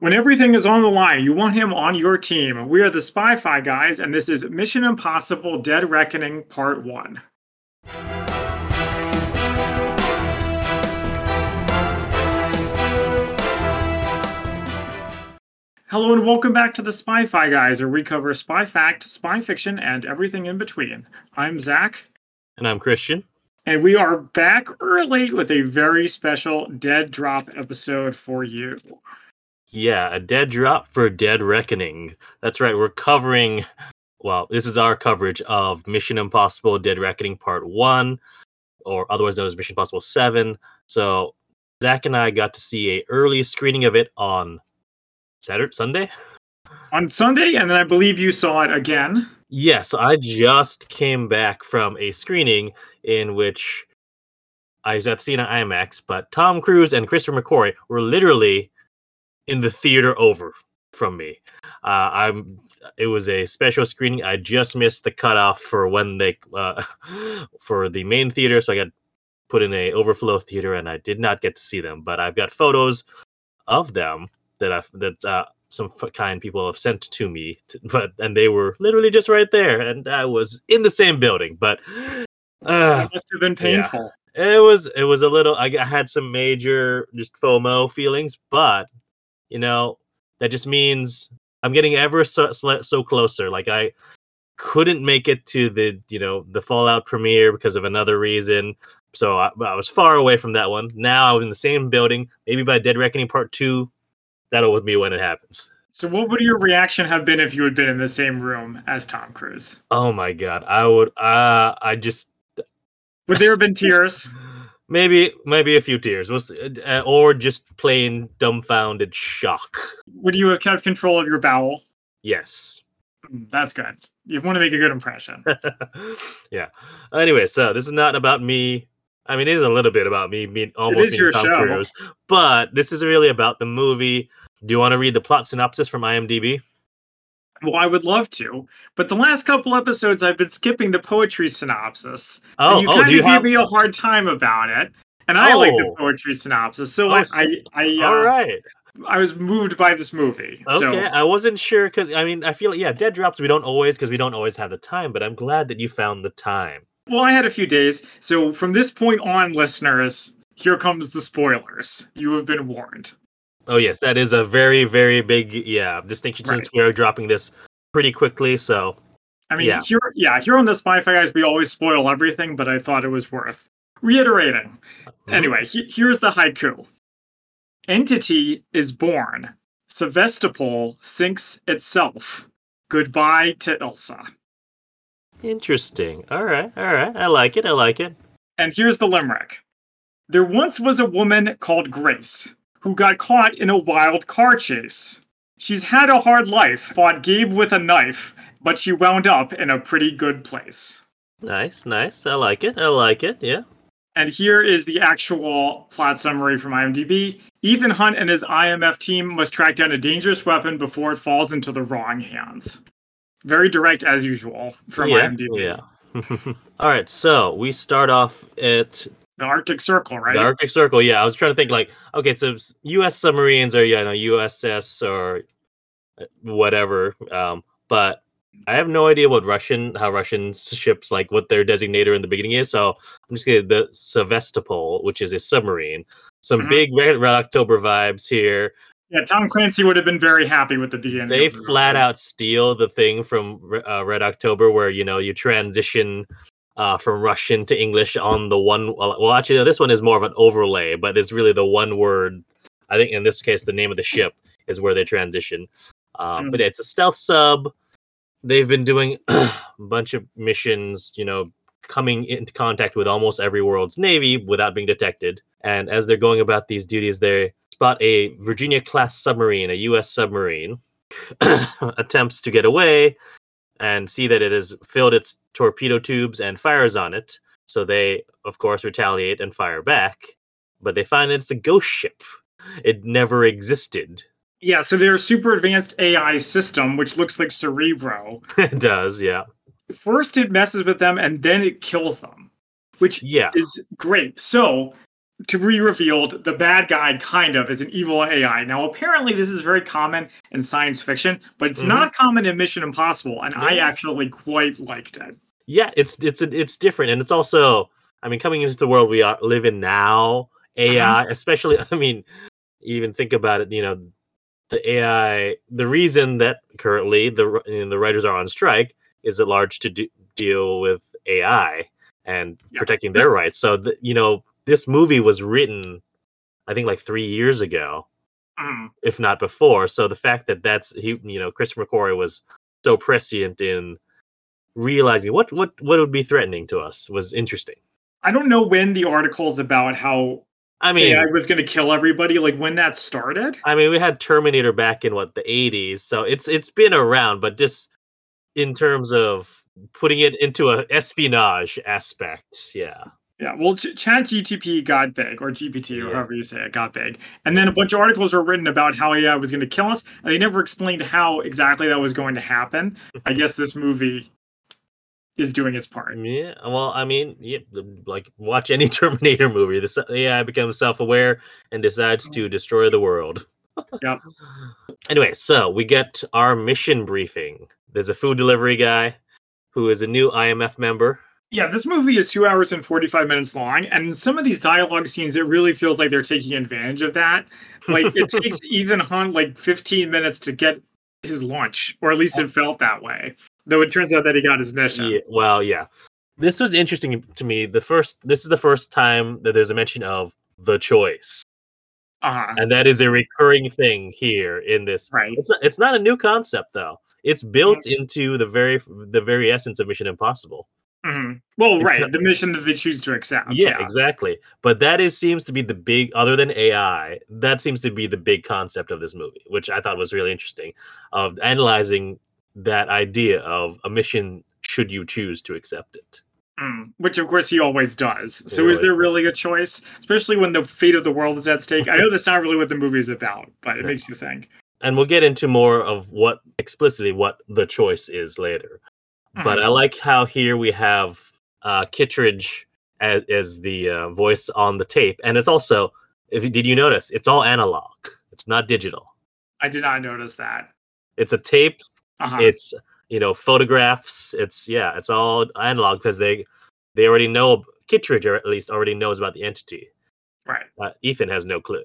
When everything is on the line, you want him on your team. We are the Spy Fi guys, and this is Mission Impossible Dead Reckoning Part 1. Hello and welcome back to the Spy Fi guys, where we cover spy fact, spy fiction, and everything in between. I'm Zach. And I'm Christian. And we are back early with a very special Dead Drop episode for you. Yeah, a dead drop for Dead Reckoning. That's right. We're covering, well, this is our coverage of Mission Impossible Dead Reckoning Part 1, or otherwise known as Mission Impossible 7. So, Zach and I got to see a early screening of it on Saturday, Sunday? On Sunday, and then I believe you saw it again. Yes, I just came back from a screening in which I got to see it on IMAX, but Tom Cruise and Christopher McQuarrie were literally in the theater over from me. Uh, I'm. It was a special screening. I just missed the cutoff for when they uh, for the main theater, so I got put in a overflow theater, and I did not get to see them. But I've got photos of them that I that uh, some kind people have sent to me, to, but and they were literally just right there, and I was in the same building. But uh, it must have been painful. Yeah. It was. It was a little. I, I had some major just FOMO feelings, but you know that just means I'm getting ever so so closer. Like I couldn't make it to the you know the Fallout premiere because of another reason. So I, I was far away from that one. Now I'm in the same building. Maybe by Dead Reckoning Part Two, that'll be when it happens. So, what would your reaction have been if you had been in the same room as Tom Cruise? Oh my god, I would. Uh, I just. Would there have been tears? maybe, maybe a few tears, uh, or just plain dumbfounded shock. Would you have kept control of your bowel? Yes. Hmm, that's good. You want to make a good impression. yeah. Anyway, so this is not about me I mean, it is a little bit about me being almost being Tom show. Cruise, but this is really about the movie. Do you want to read the plot synopsis from IMDb? Well, I would love to, but the last couple episodes I've been skipping the poetry synopsis. Oh, you oh, kind of gave have... me a hard time about it, and I oh. like the oh. poetry synopsis. So, oh, I, I, I, uh, all right. I was moved by this movie. Okay, so. I wasn't sure because I mean I feel like yeah, dead drops we don't always because we don't always have the time, but I'm glad that you found the time. Well, I had a few days. So from this point on, listeners, here comes the spoilers. You have been warned. Oh yes, that is a very, very big yeah distinction right. since we're dropping this pretty quickly. So I mean, yeah. here, yeah, here on the Spy Fi guys, we always spoil everything, but I thought it was worth reiterating. Mm-hmm. Anyway, he, here's the haiku: Entity is born. Sevastopol sinks itself. Goodbye to Ilsa. Interesting. All right. All right. I like it. I like it. And here's the limerick There once was a woman called Grace who got caught in a wild car chase. She's had a hard life, fought Gabe with a knife, but she wound up in a pretty good place. Nice, nice. I like it. I like it. Yeah. And here is the actual plot summary from IMDb. Ethan Hunt and his IMF team must track down a dangerous weapon before it falls into the wrong hands. Very direct as usual from yeah, IMDb. Yeah. All right, so we start off at the Arctic Circle, right? The Arctic Circle. Yeah, I was trying to think like, okay, so U.S. submarines are you know USS or uh, whatever, um, but I have no idea what Russian how Russian ships like what their designator in the beginning is. So I'm just gonna the Sevastopol, which is a submarine. Some mm-hmm. big Red, Red October vibes here. Yeah, Tom Clancy would have been very happy with the beginning. They flat out steal the thing from uh, Red October, where you know you transition uh, from Russian to English on the one. Well, actually, no, this one is more of an overlay, but it's really the one word. I think in this case, the name of the ship is where they transition. Mm. But it's a stealth sub. They've been doing a bunch of missions, you know, coming into contact with almost every world's navy without being detected. And as they're going about these duties, they spot a Virginia class submarine, a U.S. submarine, attempts to get away and see that it has filled its torpedo tubes and fires on it. So they, of course, retaliate and fire back. But they find that it's a ghost ship. It never existed. Yeah, so they're super advanced AI system, which looks like Cerebro. it does, yeah. First, it messes with them and then it kills them, which yeah. is great. So to be revealed the bad guy kind of is an evil AI. Now, apparently, this is very common in science fiction, but it's Mhm. not common in Mission Impossible, and I actually quite liked it. yeah it's it's it's different and it's also i mean coming into the world we are live in now ai especially i mean even think about it you know the ai the reason that currently the you know, the writers are on strike is at large to do, deal with ai and Yeah. protecting their rights so the, you know this movie was written i think like three years ago Mm. if not before. So the fact that that's he, you know, Chris McQuarrie was so prescient in realizing what what what would be threatening to us was interesting. I don't know when the articles about how I mean, AI was going to kill everybody, like when that started. I mean, we had Terminator back in what the '80s, so it's it's been around, but just in terms of putting it into a espionage aspect, yeah, Yeah, well, Ch- Chat GTP got big, or GPT, or Yeah. however you say it, got big. And then a bunch of articles were written about how AI was going to kill us, and they never explained how exactly that was going to happen. I guess this movie is doing its part. yeah. Well, I mean, yeah, like watch any Terminator movie. The s- AI becomes self-aware and decides to destroy the world. Yep. Anyway, so we get our mission briefing. There's a food delivery guy who is a new IMF member. Yeah, this movie is two hours and 45 minutes long, and some of these dialogue scenes, it really feels like they're taking advantage of that. Like, it takes Ethan Hunt like 15 minutes to get his lunch, or at least it felt that way. Though it turns out that he got his mission. Yeah, well, yeah. This was interesting to me. The first, this is the first time that there's a mention of the choice, Uh-huh. and that is a recurring thing here in this. Right. It's not, it's not a new concept though. It's built into the very the very essence of Mission Impossible. Hmm Well, right. The mission that they choose to accept. yeah, exactly. But that is seems to be the big, other than AI, that seems to be the big concept of this movie, which I thought was really interesting, of analyzing that idea of a mission should you choose to accept it. Mm, which of course he always does. So He is there really a choice, especially when the fate of the world is at stake? I know that's not really what the movie is about, but it Yeah. makes you think. And we'll get into more of what explicitly what the choice is later. But. I like how here we have uh, Kittredge as, as the uh, voice on the tape, and it's also, if did you notice, it's all analog. It's not digital. I did not notice that. It's a tape Uh-huh. it's you know photographs it's yeah it's all analog because they they already know kittredge or at least already knows about the entity right. uh, ethan has no clue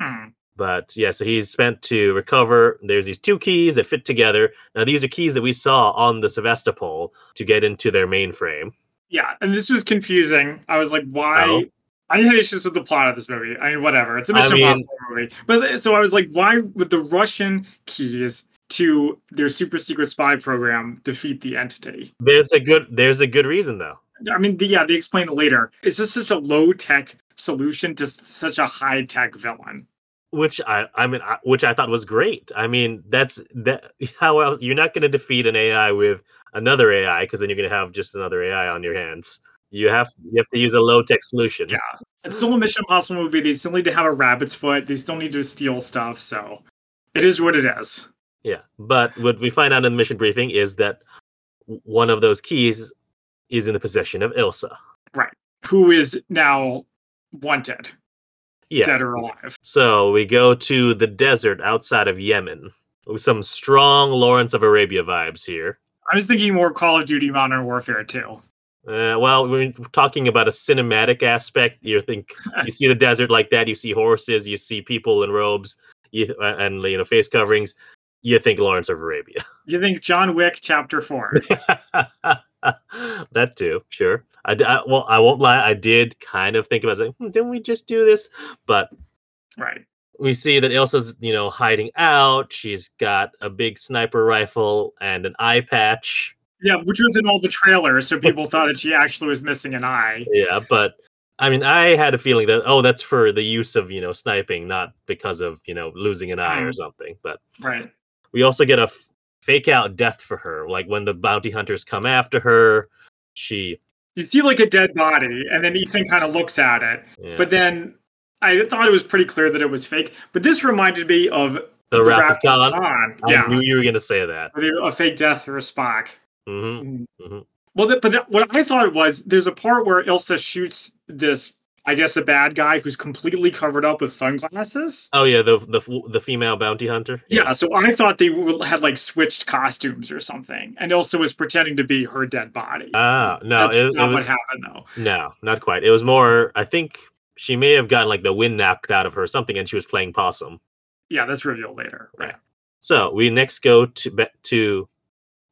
Mm. But yeah so he's spent to recover there's these two keys that fit together now these are keys that we saw on the sevastopol to get into their mainframe Yeah, and this was confusing. I was like, why? Oh. I had issues with the plot of this movie. I mean, whatever. It's a Mission mean- Impossible movie. But uh, so I was like, why would the Russian keys to their super secret spy program defeat the entity? there's a good there's a good reason though I mean, the, yeah, they explain it later. It's just such a low tech solution to such a high tech villain. Which I, I mean, I, which I thought was great. I mean, that's that. How else? You're not going to defeat an AI with another AI because then you're going to have just another AI on your hands. You have you have to use a low tech solution. Yeah. It's still a Mission Impossible movie. They still need to have a rabbit's foot. They still need to steal stuff. So it is what it is. Yeah. But what we find out in the mission briefing is that one of those keys is in the possession of Ilsa. Right, who is now wanted, Yeah. dead or alive? So we go to the desert outside of Yemen. With some strong Lawrence of Arabia vibes here. I was thinking more Call of Duty Modern Warfare 2. Uh, well, we're talking about a cinematic aspect. You think you see the desert like that. You see horses. You see people in robes. You, and you know face coverings. You think Lawrence of Arabia. You think John Wick Chapter 4? that too, sure. I well, I won't lie. I did kind of think about saying, hmm, "Didn't we just do this?" But right. we see that Ilsa's, you know, hiding out. She's got a big sniper rifle and an eye patch. Yeah, which was in all the trailers, so people thought that she actually was missing an eye. Yeah, but I mean, I had a feeling that oh, that's for the use of you know sniping, not because of you know losing an eye or Mm. something. But Right. we also get a f- fake out death for her, like when the bounty hunters come after her. She, You see like a dead body, and then Ethan kind of looks at it. yeah, But then I thought it was pretty clear that it was fake. But this reminded me of the Wrath of Khan. Yeah. I knew you were going to say that. A fake death for Spock. hmm Mhm. Well, th- but th- what I thought it was there's a part where Ilsa shoots this I guess, a bad guy who's completely covered up with sunglasses. Oh yeah, the the the female bounty hunter. Yeah, so I thought they had like switched costumes or something, and also was pretending to be her dead body. Ah, no, That's it, it not was what happened though. no, not quite. It was more. I think she may have gotten like the wind knocked out of her or something, and she was playing possum. Yeah, that's revealed later. Right. So we next go to to.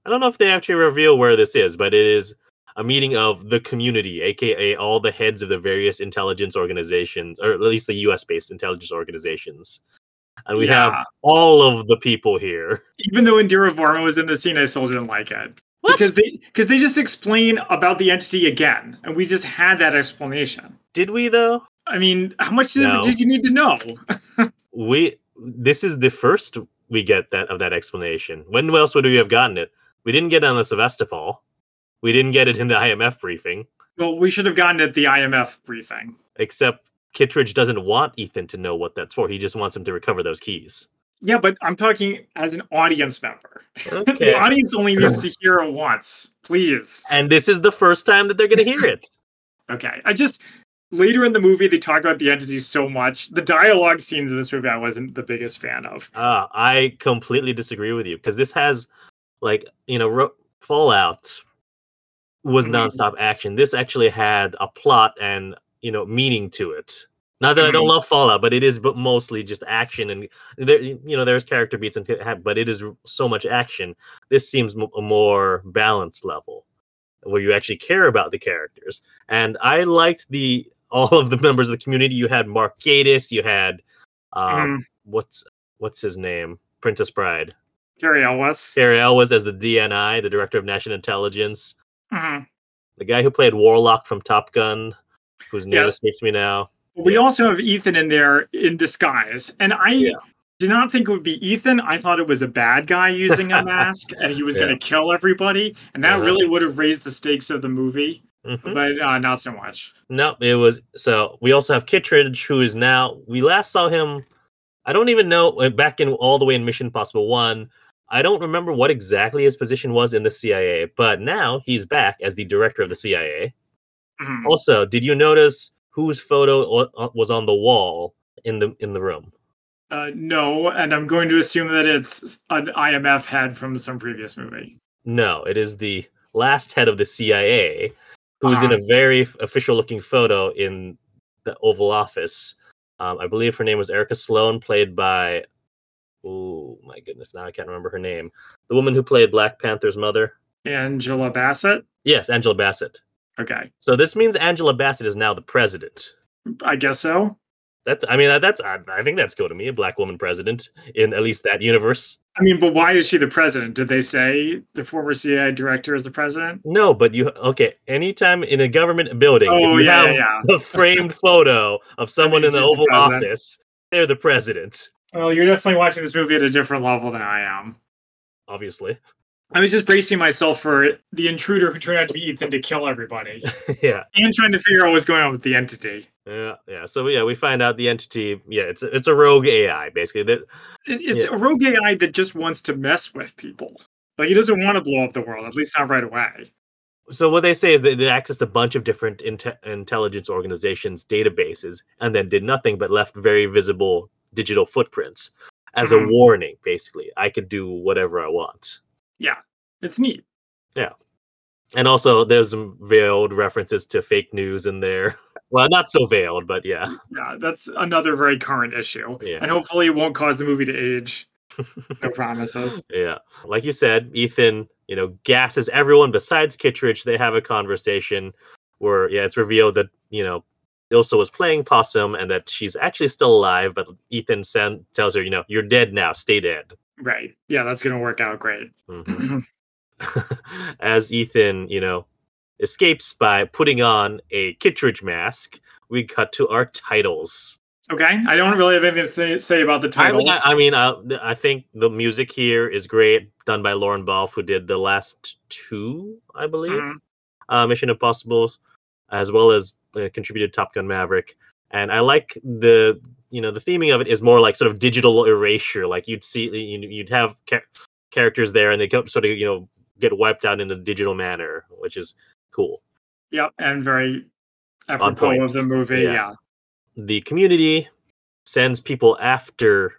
I don't know if they actually reveal where this is, but it is a meeting of the community, aka all the heads of the various intelligence organizations, or at least the U.S. based intelligence organizations. And we have all of the people here. Even though Indira Varma was in the scene, I still didn't like it. Because they because they just explain about the entity again, and we just had that explanation. Did we though? I mean, how much did, No. did you need to know? We this is the first we get that of that explanation. When else would we have gotten it? We didn't get it on the Sevastopol. We didn't get it in the IMF briefing. Well, we should have gotten it at the IMF briefing. Except Kittredge doesn't want Ethan to know what that's for. He just wants him to recover those keys. Yeah, but I'm talking as an audience member. Okay. the audience only needs to hear it once, please. and this is the first time that they're going to hear it. Okay, I just later in the movie they talk about the entity so much. The dialogue scenes in this movie I wasn't the biggest fan of. Uh, I completely disagree with you because this has, like, you know, Ro- Fallout was Mhm. nonstop action. This actually had a plot and you know meaning to it. Not that I don't love Fallout, but it is but mostly just action and there, you know, there's character beats and t- but it is r- so much action. This seems m- a more balanced level where you actually care about the characters. And I liked the all of the members of the community. You had Mark Gatiss, you had um, Mhm. what's what's his name? Princess Bride. Cary Elwes. Cary Elwes as the DNI, the Director of National Intelligence. Mhm. The guy who played Warlock from Top Gun, whose name Yes. escapes me now. We Yeah. also have Ethan in there in disguise, and I Yeah. did not think it would be Ethan. I thought it was a bad guy using a mask, and he was Yeah. going to kill everybody, and that Uh-huh. really would have raised the stakes of the movie. Mhm. But uh, not so much. No, it was so. We also have Kittredge, who is now. We last saw him. I don't even know uh, back in all the way in Mission Possible One. I don't remember what exactly his position was in the CIA, but now he's back as the director of the CIA. Mhm. Also, did you notice whose photo uh, was on the wall in the in the room? Uh, no, and I'm going to assume that it's an IMF head from some previous movie. No, it is the last head of the CIA, who's in Uh-huh. a very official-looking photo in the Oval Office. Um, I believe her name was Erika Sloane, played by. Oh my goodness! Now I can't remember her name. The woman who played Black Panther's mother. Angela Bassett. Yes, Angela Bassett. Okay, So this means Angela Bassett is now the president. I guess so. That's. I mean, that's. I, I think that's cool to me. A black woman president in at least that universe. I mean, but why is she the president? Did they say the former CIA director is the president? No, but you okay? Anytime in a government building, if Oh, you yeah, have yeah. a framed photo of someone in the he's the Oval. Office, they're the president. Well, you're definitely watching this movie at a different level than I am. Obviously, I was just bracing myself for the intruder who turned out to be Ethan to kill everybody, yeah, and trying to figure out what's going on with the entity. yeah, yeah. So yeah, we find out the entity. Yeah, it's a, it's a rogue AI basically. That It- It's Yeah. a rogue AI that just wants to mess with people. Like he doesn't want to blow up the world, at least not right away. so what they say is that they accessed a bunch of different inte- intelligence organizations databases and then did nothing but left very visible digital footprints as a Mhm. warning. Basically, I could do whatever I want. Yeah, it's neat. Yeah. And also, there's some veiled references to fake news in there. Well, not so veiled, but yeah. Yeah, that's another very current issue. Yeah. And hopefully it won't cause the movie to age. No promises. Yeah. Like you said, Ethan, you know, gasses everyone besides Kittredge. They have a conversation where, yeah, it's revealed that, you know, Ilsa was playing possum and that she's actually still alive, but Ethan tells her, you know, you're dead now, stay dead. Right. Yeah, that's gonna work out great. Mhm. As Ethan, you know, escapes by putting on a Kittredge mask, we cut to our titles. okay. I don't really have anything to say, say about the I titles. mean, I, I mean, uh, th- I think the music here is great, done by Lorne Balfe, who did the last two, I believe, Mhm. uh, Mission Impossible, as well as uh, contributed Top Gun Maverick. And I like the, you know, the theming of it is more like sort of digital erasure. Like you'd see, you- you'd have cha- characters there, and they go, sort of, you know, get wiped out in a digital manner, which is cool. Yep, and very Apropos of the movie, Yeah. yeah. the community sends people after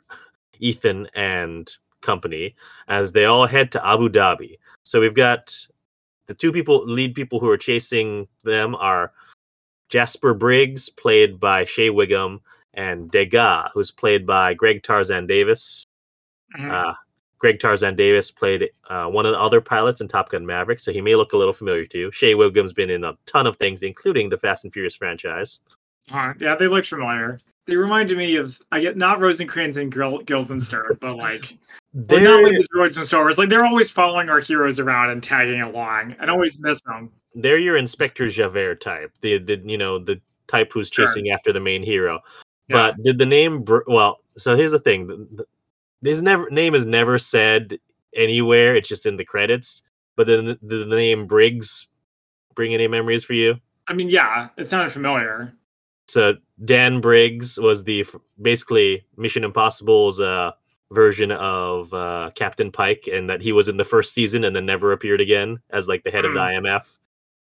Ethan and company as they all head to Abu Dhabi. So we've got the two people lead people who are chasing them are Jasper Briggs, played by Shea Whigham, and Degas, who's played by Greg Tarzan Davis. Mhm. Uh, Greg Tarzan Davis played uh, one of the other pilots in Top Gun Maverick, so he may look a little familiar to you. Shea Whigham's been in a ton of things, including the Fast and Furious franchise. Uh, yeah, they look familiar. They reminded me of I get not Rosencrantz and Gil- Guildenstern, but like they're not like the droids from Star Wars. Like they're always following our heroes around and tagging along. and always miss them. they're your Inspector Javert type, the the you know the type who's Sure. chasing after the main hero. Yeah. But did the name? Br- well, so here's the thing: the, the, his never name is never said anywhere. It's just in the credits. But then the, the name Briggs bring any memories for you? I mean, yeah, it sounded familiar. So Dan Briggs was the basically Mission Impossible's uh, version of uh, Captain Pike, and that he was in the first season and then never appeared again as like the head of the IMF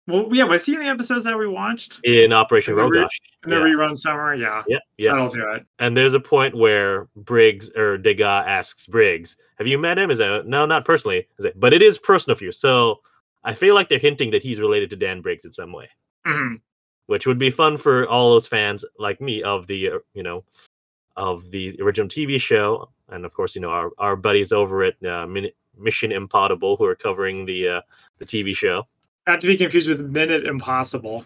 Well, yeah, was he in the episodes that we watched in Operation the re- in the Yeah. rerun summer? Yeah, Yeah, yeah. that'll do it. And there's a point where Briggs or Degas asks Briggs, "Have you met him?" Is that no, not personally. Is it, but it is personal for you. So I feel like they're hinting that he's related to Dan Briggs in some way, Mhm. which would be fun for all those fans like me of the uh, you know of the original TV show, and of course you know our, our buddies over at uh, Min- Mission Impossible who are covering the uh, the TV show, Not to be confused with Minute Impossible.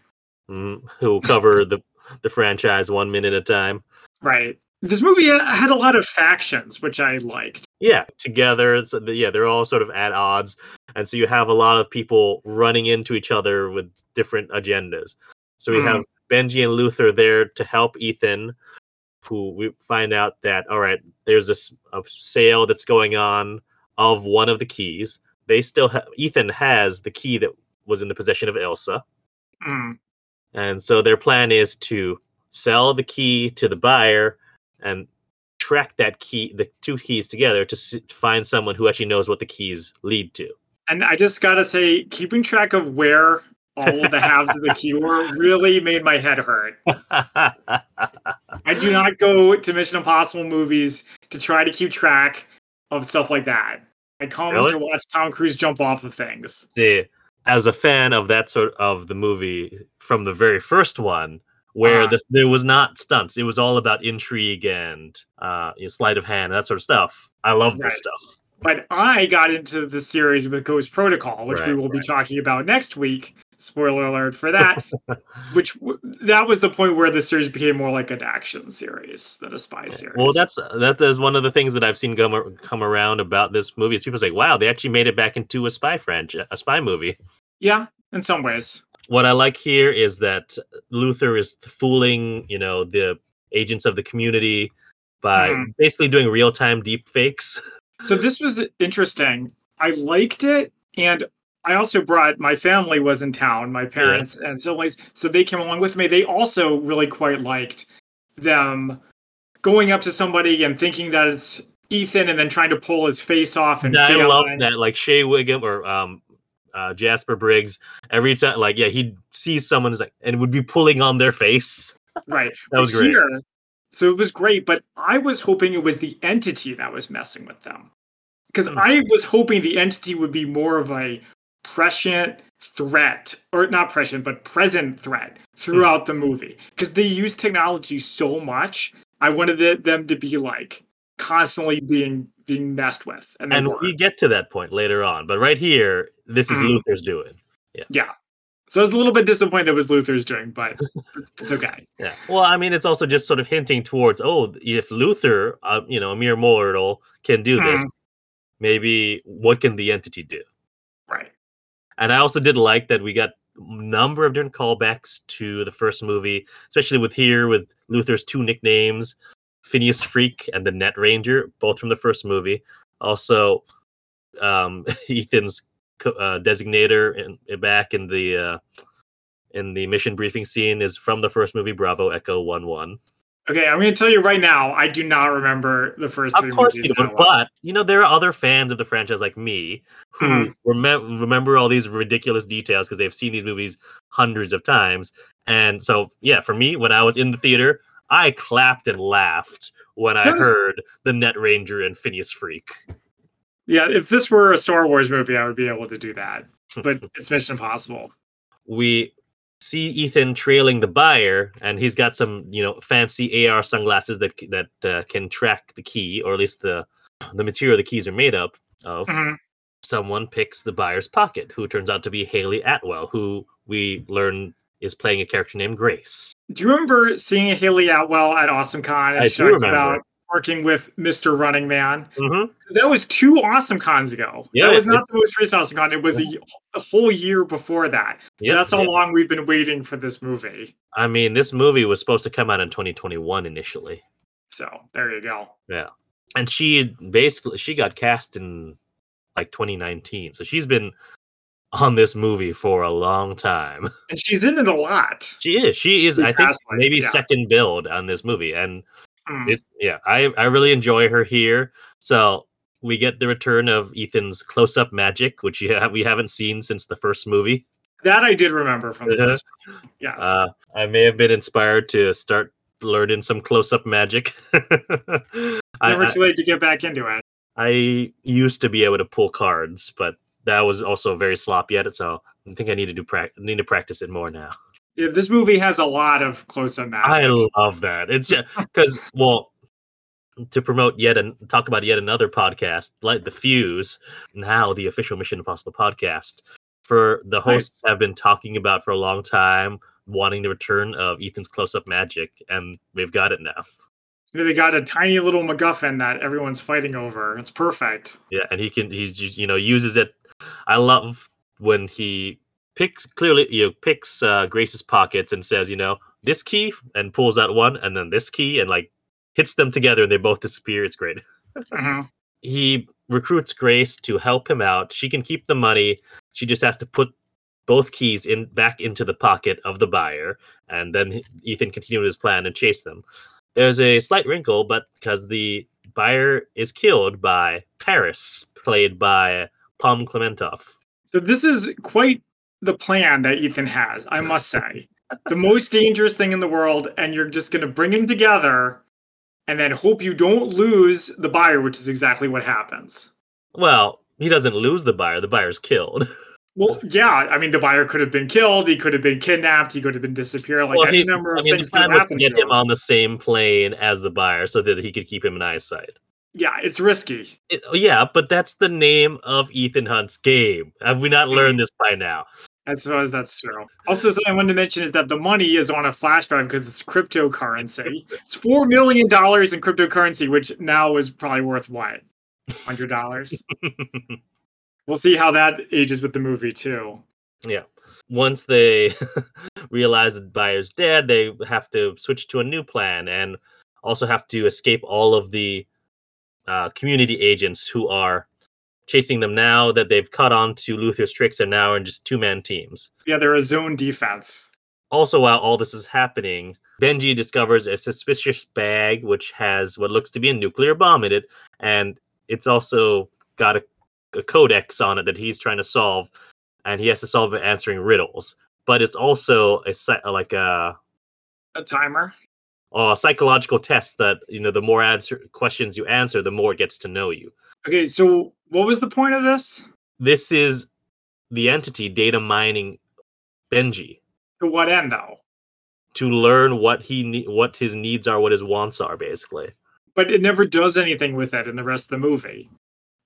mm, who cover the the franchise one minute at a time. Right. This movie had a lot of factions, which I liked. yeah together so the- yeah they're all sort of at odds and so you have a lot of people running into each other with different agendas so we Mhm. have benji and luther there to help ethan who we find out that all right there's this a sale that's going on of one of the keys they still have ethan has the key that was in the possession of Ilsa Mm. and so their plan is to sell the key to the buyer and track that key, the two keys together to s- find someone who actually knows what the keys lead to. And I just gotta say, keeping track of where all of the halves of the key were really made my head hurt. I do not go to Mission Impossible movies to try to keep track of stuff like that. I come Really? to watch Tom Cruise jump off of things. See, as a fan of that sort of the movie from the very first one, where Uh-huh. the, there was not stunts, it was all about intrigue and uh, you know, sleight of hand, that sort of stuff. I love Right. this stuff. But I got into the series with Ghost Protocol, which we Right, will be talking about next week. Spoiler alert for that. which w- that was the point where the series became more like an action series than a spy series. Well, that's that is one of the things that I've seen come come around about this movie. Is people say, "Wow, they actually made it back into a spy franchise, a spy movie." yeah, in some ways. what I like here is that Luther is fooling, you know, the agents of the community by Mhm. basically doing real time deep fakes. So this was interesting. I liked it, and I also brought my family was in town, my parents and siblings, so they came along with me. They also really quite liked them going up to somebody and thinking that it's Ethan, and then trying to pull his face off and I love that, like Shea Whigham or um, uh, Jasper Briggs. Every time, like, yeah, he'd see someone who's like, and would be pulling on their face. Right. That was But great. Here, so it was great, but I was hoping it was the entity that was messing with them. Because Hmm. I was hoping the entity would be more of a prescient threat, or not prescient, but present threat throughout the movie. Because they use technology so much, I wanted them to be like constantly being being messed with. And, And we get to that point later on, but right here, this is Mhm. Luther's doing. yeah. Yeah. So I was a little bit disappointed that was Luther's doing, but it's okay. Yeah. Well, I mean, it's also just sort of hinting towards, oh, if Luther, uh, you know, a mere mortal, can do this, maybe what can the entity do? And I also did like that we got number of different callbacks to the first movie, especially with here with Luther's two nicknames, Phineas Freak and the Net Ranger, both from the first movie. Also, um, Ethan's uh, designator in, back in the uh, in the mission briefing scene is from the first movie, Bravo Echo One One. Okay, I'm going to tell you right now, I do not remember the first Of three course movies you well. but you know there are other fans of the franchise like me who mm-hmm. remem- remember all these ridiculous details because they've seen these movies hundreds of times. And so, yeah, for me, when I was in the theater, I clapped and laughed when I heard the Net Ranger and Phineas Freak. Yeah, if this were a Star Wars movie, I would be able to do that. But it's Mission Impossible. we see Ethan trailing the buyer, and he's got some, you know, fancy AR sunglasses that that uh, can track the key, or at least the the material the keys are made up of. Mhm. Someone picks the buyer's pocket, who turns out to be Hayley Atwell, who we learn is playing a character named Grace. Do you remember seeing Hayley Atwell at AwesomeCon? I do remember. about working with Mr. Running Man? Mm-hmm. That was two Awesome Cons ago. Yeah, that was not the most recent Awesome Con. It was a whole year before that. So Yeah, that's how yeah. long we've been waiting for this movie. I mean, this movie was supposed to come out in 2021 initially, So there you go. Yeah, and she basically she got cast in like 2019, so she's been on this movie for a long time. And she's in it a lot. She is. She is. She's I think maybe yeah. second build on this movie, and Mm. yeah. I I really enjoy her here. So we get the return of Ethan's close-up magic, which you have, we haven't seen since the first movie. That I did remember from the Uh-huh. first. Yes. Uh, I may have been inspired to start learning some close-up magic. I, Never I, too late to get back into it. I used to be able to pull cards, but that was also very sloppy at it. So I think I need to do prac- need to practice it more now. This movie has a lot of close-up magic. I love that. It's just because, well, to promote yet and talk about yet another podcast, like the Fuse, now the official Mission Impossible podcast. For the hosts have been talking about for a long time, wanting the return of Ethan's close-up magic, and they've got it now. They got a tiny little MacGuffin that everyone's fighting over. It's perfect. Yeah, and he can he's you know uses it. I love when he picks clearly you know picks uh, Grace's pockets and says you know this key and pulls out one and then this key and like hits them together and they both disappear. It's great. Mhm. He recruits Grace to help him out. She can keep the money. She just has to put both keys in back into the pocket of the buyer, and then Ethan continues his plan and chase them. There's a slight wrinkle, but because the buyer is killed by Paris, played by Pom Klementieff. So this is quite the plan that Ethan has, I must say. the most dangerous thing in the world, and you're just going to bring them together and then hope you don't lose the buyer, which is exactly what happens. Well, he doesn't lose the buyer. The buyer's killed. Well, yeah, I mean, the buyer could have been killed, he could have been kidnapped, he could have been disappeared. Like well, any he, number I of mean, things could have plan was to happened get to him on the same plane as the buyer so that he could keep him in eyesight. Yeah, it's risky. It, yeah, but that's the name of Ethan Hunt's game. Have we not learned this by now? I suppose that's true. Also, something I wanted to mention is that the money is on a flash drive because it's cryptocurrency. It's four million dollars in cryptocurrency, which now is probably worth what, hundred dollars. we'll see how that ages with the movie too. Yeah. Once they realize that the buyer's dead, they have to switch to a new plan and also have to escape all of the uh, community agents who are chasing them now that they've caught on to Luther's tricks and now are in just two man teams. Yeah, they're a zone defense. Also, while all this is happening, Benji discovers a suspicious bag which has what looks to be a nuclear bomb in it, and it's also got a, a codex on it that he's trying to solve, and he has to solve it answering riddles. But it's also a like a, A timer. a psychological test that you know the more answer questions you answer, the more it gets to know you. Okay, so what was the point of this? This is the entity data mining Benji To what end, though? to learn what he ne- what his needs are, what his wants are, basically. But it never does anything with it in the rest of the movie.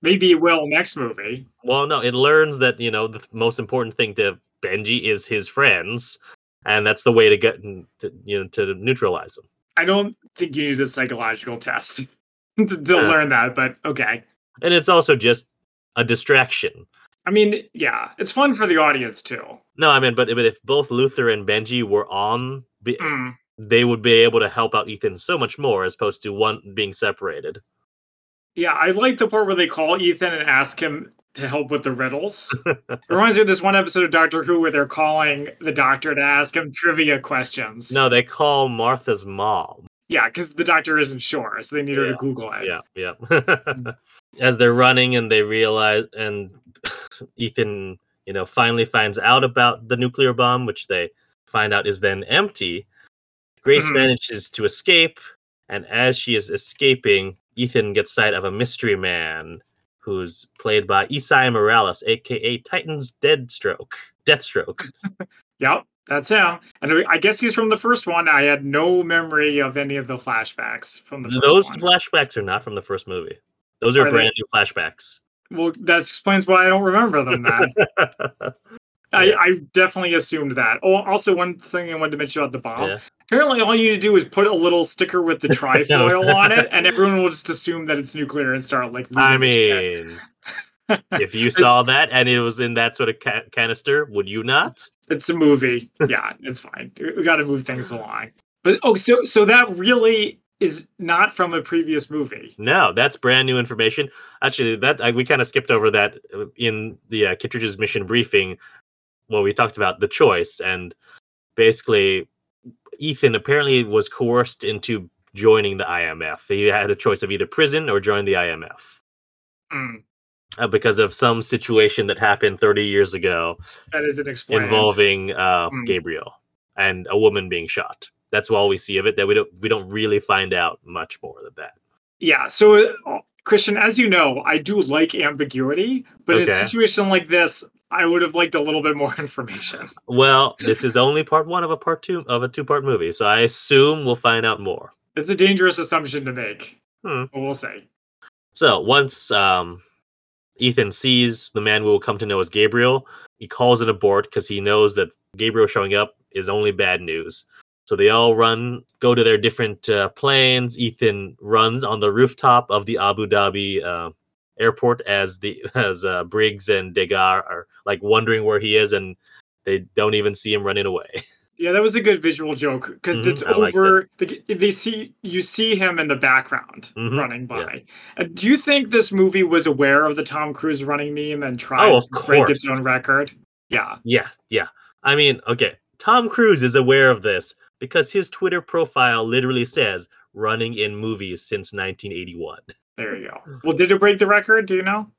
Maybe it will next movie. Well, no, it learns that you know the most important thing to Benji is his friends, and that's the way to get to, you know to neutralize them. I don't think you need a psychological test to, to Yeah. learn that, but okay. And it's also just a distraction. I mean, yeah, it's fun for the audience too. No, I mean, but, but if both Luther and Benji were on, be, Mm. they would be able to help out Ethan so much more as opposed to one being separated. Yeah, I like the part where they call Ethan and ask him to help with the riddles. it reminds me of this one episode of Doctor Who where they're calling the doctor to ask him trivia questions. No, they call Martha's mom. Yeah, because the doctor isn't sure, so they need her to Google it. Yeah, yeah. As they're running and they realize, and Ethan, you know, finally finds out about the nuclear bomb, which they find out is then empty. Grace Mhm. manages to escape, and as she is escaping, Ethan gets sight of a mystery man who's played by Esai Morales, aka Titan's Deadstroke. Deathstroke. Yep, that's him. And I guess he's from the first one. I had no memory of any of the flashbacks from the first Those one. flashbacks are not from the first movie. Those are, Are they? brand new flashbacks. well, that explains why I don't remember them then. I, Yeah. I definitely assumed that. Oh, also one thing I wanted to mention about the bomb. Yeah. Apparently, all you need to do is put a little sticker with the trifoil on it, and everyone will just assume that it's nuclear and start like. I losing their shit. mean, if you saw that and it was in that sort of ca- canister, would you not? it's a movie. Yeah, it's fine. We got to move things along. But oh, so so that really is not from a previous movie. No, that's brand new information. Actually, that I, we kind of skipped over that uh, in the uh, Kittredge's mission briefing when we talked about the choice, and basically, Ethan apparently was coerced into joining the IMF. He had a choice of either prison or join the IMF. Mm, Uh, because of some situation that happened 30 years ago that isn't explained. involving uh, Mm. Gabriel and a woman being shot. That's all we see of it. That we don't we don't really find out much more than that. Yeah. So, uh, Christian, as you know, I do like ambiguity, but in a situation like this, I would have liked a little bit more information. Well, this is only part one of a part two of a two part movie, so I assume we'll find out more. It's a dangerous assumption to make. Hmm. But we'll see. So once um, Ethan sees the man we will come to know as Gabriel, he calls it abort because he knows that Gabriel showing up is only bad news. So they all run, go to their different uh, planes. Ethan runs on the rooftop of the Abu Dhabi uh, airport as the as uh, Briggs and Degas are like wondering where he is, and they don't even see him running away. Yeah, that was a good visual joke because Mhm, it's I over. The, they see you see him in the background Mhm, running yeah. by. Uh, do you think this movie was aware of the Tom Cruise running meme and tried Oh, to break its own record? Yeah, Yeah, yeah. I mean, okay. Tom Cruise is aware of this because his Twitter profile literally says running in movies since 1981. there you go. Well, did it break the record? Do you know?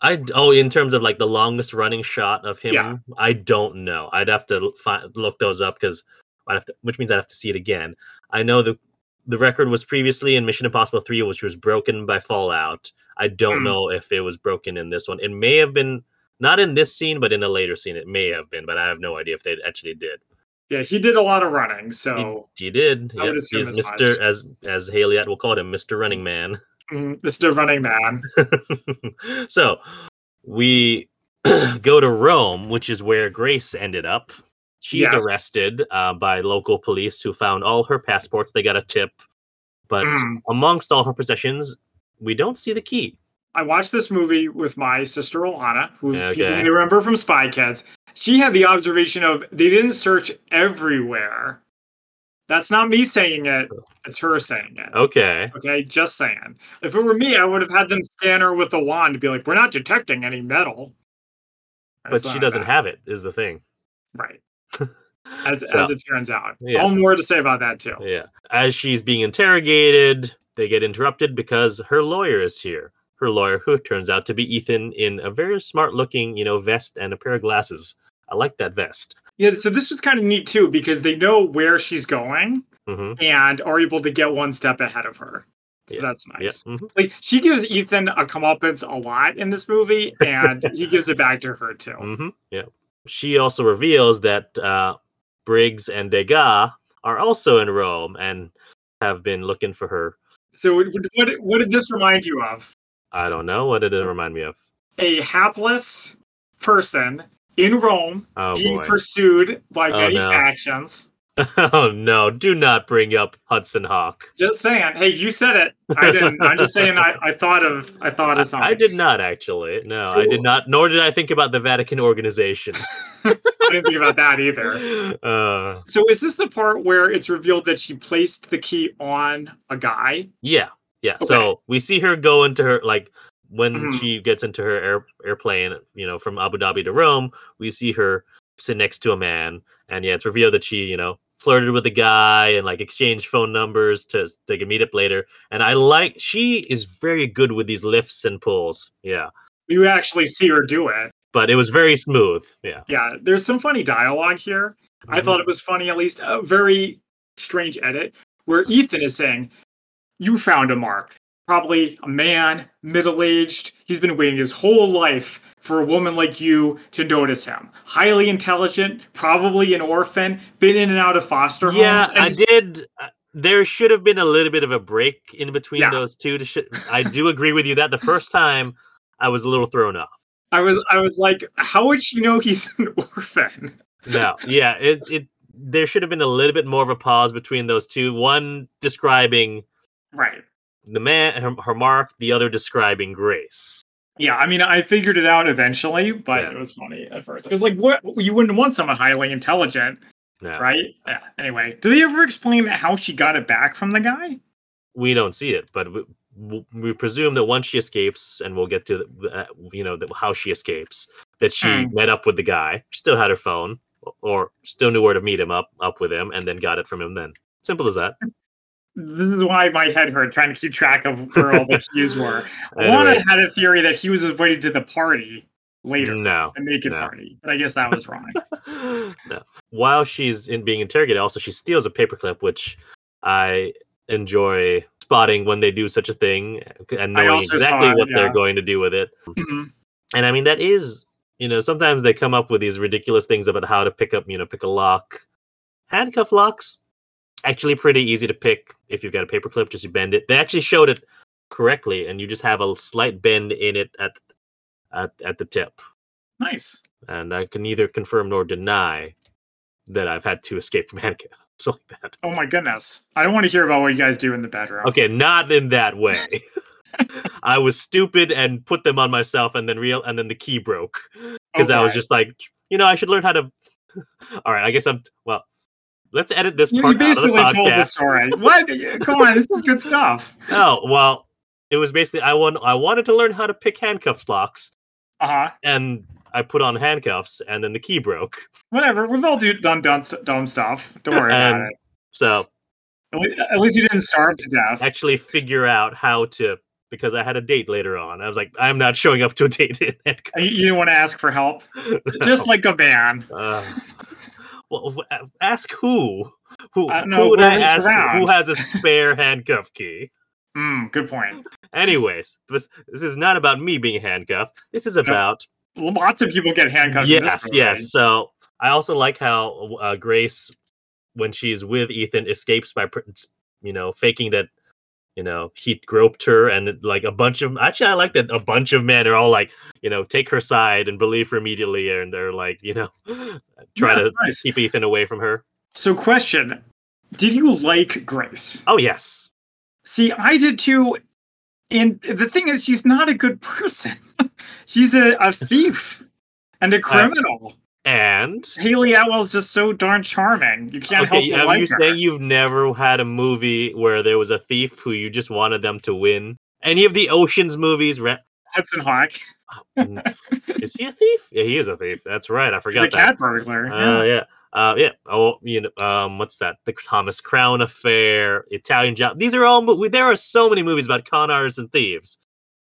I oh, in terms of like the longest running shot of him, Yeah. I don't know. I'd have to find, look those up because I have to, which means I have to see it again. I know the the record was previously in Mission Impossible 3, which was broken by Fallout. I don't Hmm. know if it was broken in this one. It may have been not in this scene, but in a later scene. It may have been, but I have no idea if they actually did. Yeah, he did a lot of running. So He did. I Yep, assume he's as Mister much. as as Hayley will call him, Mister Running Man. mm, this running man. so we go to Rome, which is where Grace ended up. She's Yes. arrested uh, by local police who found all her passports. They got a tip, but Mm. amongst all her possessions, we don't see the key. I watched this movie with my sister Alana, who people may remember from Spy Kids. She had the observation of they didn't search everywhere. That's not me saying it; it's her saying it. Okay. Okay, just saying. If it were me, I would have had them scan her with a wand to be like, "We're not detecting any metal." But she doesn't bad. have it, is the thing. right. As So- as it turns out, Yeah. all more to say about that too. Yeah. As she's being interrogated, they get interrupted because her lawyer is here. Her lawyer, who turns out to be Ethan in a very smart looking, you know, vest and a pair of glasses. I like that vest. Yeah, so this was kind of neat too because they know where she's going hmm and are able to get one step ahead of her. So Yeah, that's Yeah. nice. mhm. Like she gives Ethan a comeuppance a lot in this movie, and he gives it back to her too. hmm Yeah. She also reveals that uh, Briggs and Degas are also in Rome and have been looking for her. So what, what what did this remind you of? I don't know. What did it remind me of? A hapless person in Rome Oh, being boy. pursued by Oh, many no. factions. oh, no. Do not bring up Hudson Hawk. Just saying. Hey, you said it. I didn't. I'm just saying. I, I thought of. I thought of something. I did not actually. No, I did not. Nor did I think about the Vatican organization. I didn't think about that either. Uh, So is this the part where it's revealed that she placed the key on a guy? yeah, yeah. Okay. So we see her go into her like when Mhm. she gets into her air, airplane, you know, from Abu Dhabi to Rome. We see her sit next to a man, and yeah, it's revealed that she, you know, flirted with the guy and like exchanged phone numbers to they can meet up later. And I like she is very good with these lifts and pulls. Yeah. You actually see her do it. But it was very smooth. Yeah. Yeah, there's some funny dialogue here. I Mhm. thought it was funny, at least a very strange edit, where Ethan is saying, You found a mark. Probably a man, middle aged. He's been waiting his whole life for a woman like you to notice him. Highly intelligent, probably an orphan, been in and out of foster homes. Yeah, I did. uh, There should have been a little bit of a break in between Yeah. those two. Sh- I do agree with you that the first time I was a little thrown off. I was I was like, how would she know he's an orphan? No, yeah, it it there should have been a little bit more of a pause between those two. One describing Right. the man, her, her mark, the other describing Grace. Yeah, I mean, I figured it out eventually, but Yeah. it was funny at first. Because, like, what you wouldn't want someone highly intelligent, No, right? Yeah. Anyway, do they ever explain how she got it back from the guy? we don't see it, but we, we- we presume that once she escapes, and we'll get to the, uh, you know the, how she escapes, that she Mm. met up with the guy, She still had her phone, or still knew where to meet him up up with him, and then got it from him. Then simple as that. This is why my head hurt trying to keep track of where all the cues were. Anyway, Lana had a theory that he was invited to the party later, no, the naked no. party, but I guess that was wrong. no. While she's in being interrogated, also she steals a paperclip, which I enjoy spotting when they do such a thing and knowing exactly it, what yeah. they're going to do with it. Mhm. And I mean that is, you know, sometimes they come up with these ridiculous things about how to pick up, you know, pick a lock. Handcuff locks, actually pretty easy to pick if you've got a paperclip. Just you bend it. They actually showed it correctly, and you just have a slight bend in it at at, at the tip. Nice. And I can neither confirm nor deny that I've had to escape from handcuffs like that. Oh my goodness. I don't want to hear about what you guys do in the bedroom. Okay, not in that way. I was stupid and put them on myself, and then real, and then the key broke because I was just like, you know, I should learn how to. All right, I guess I'm well. Let's edit this You, part you out of the basically told the story. What? Come on, this is good stuff. Oh well, it was basically I want I wanted to learn how to pick handcuffs locks, Uh huh. and I put on handcuffs, and then the key broke. Whatever. We've all do, done dumb, dumb stuff. Don't worry about it. So At le- At least you didn't starve to death. actually figure out how to because I had a date later on. I was like, I'm not showing up to a date. You, didn't want to ask for help, just like a man. Uh, well, ask who? Who, I don't who would I ask? Who has a spare handcuff key? Mm, good point. Anyways, this, this is not about me being handcuffed. This is about Lots of people get handcuffed. yes, yes. So I also like how uh, Grace, when she's with Ethan, escapes by you know faking that you know he groped her, and like a bunch of actually I like that a bunch of men are all like you know take her side and believe her immediately, and they're like you know try Yeah, to nice. keep Ethan away from her. So, question: Did you like Grace? Oh yes. See, I did too. And the thing is, she's not a good person. she's a, a thief and a criminal. And Hayley Atwell's just so darn charming. You can't okay, help but like you her. saying you've never had a movie where there was a thief who you just wanted them to win? Any of the Ocean's movies? Re- Hudson Hawk. Mm, is he a thief? Yeah, he is a thief. That's right. I He's forgot a that. cat burglar. Uh, yeah. yeah. Uh, yeah. Oh, you know, um, what's that? The Thomas Crown Affair, Italian Job. These are all. Mo- there are so many movies about con artists and thieves.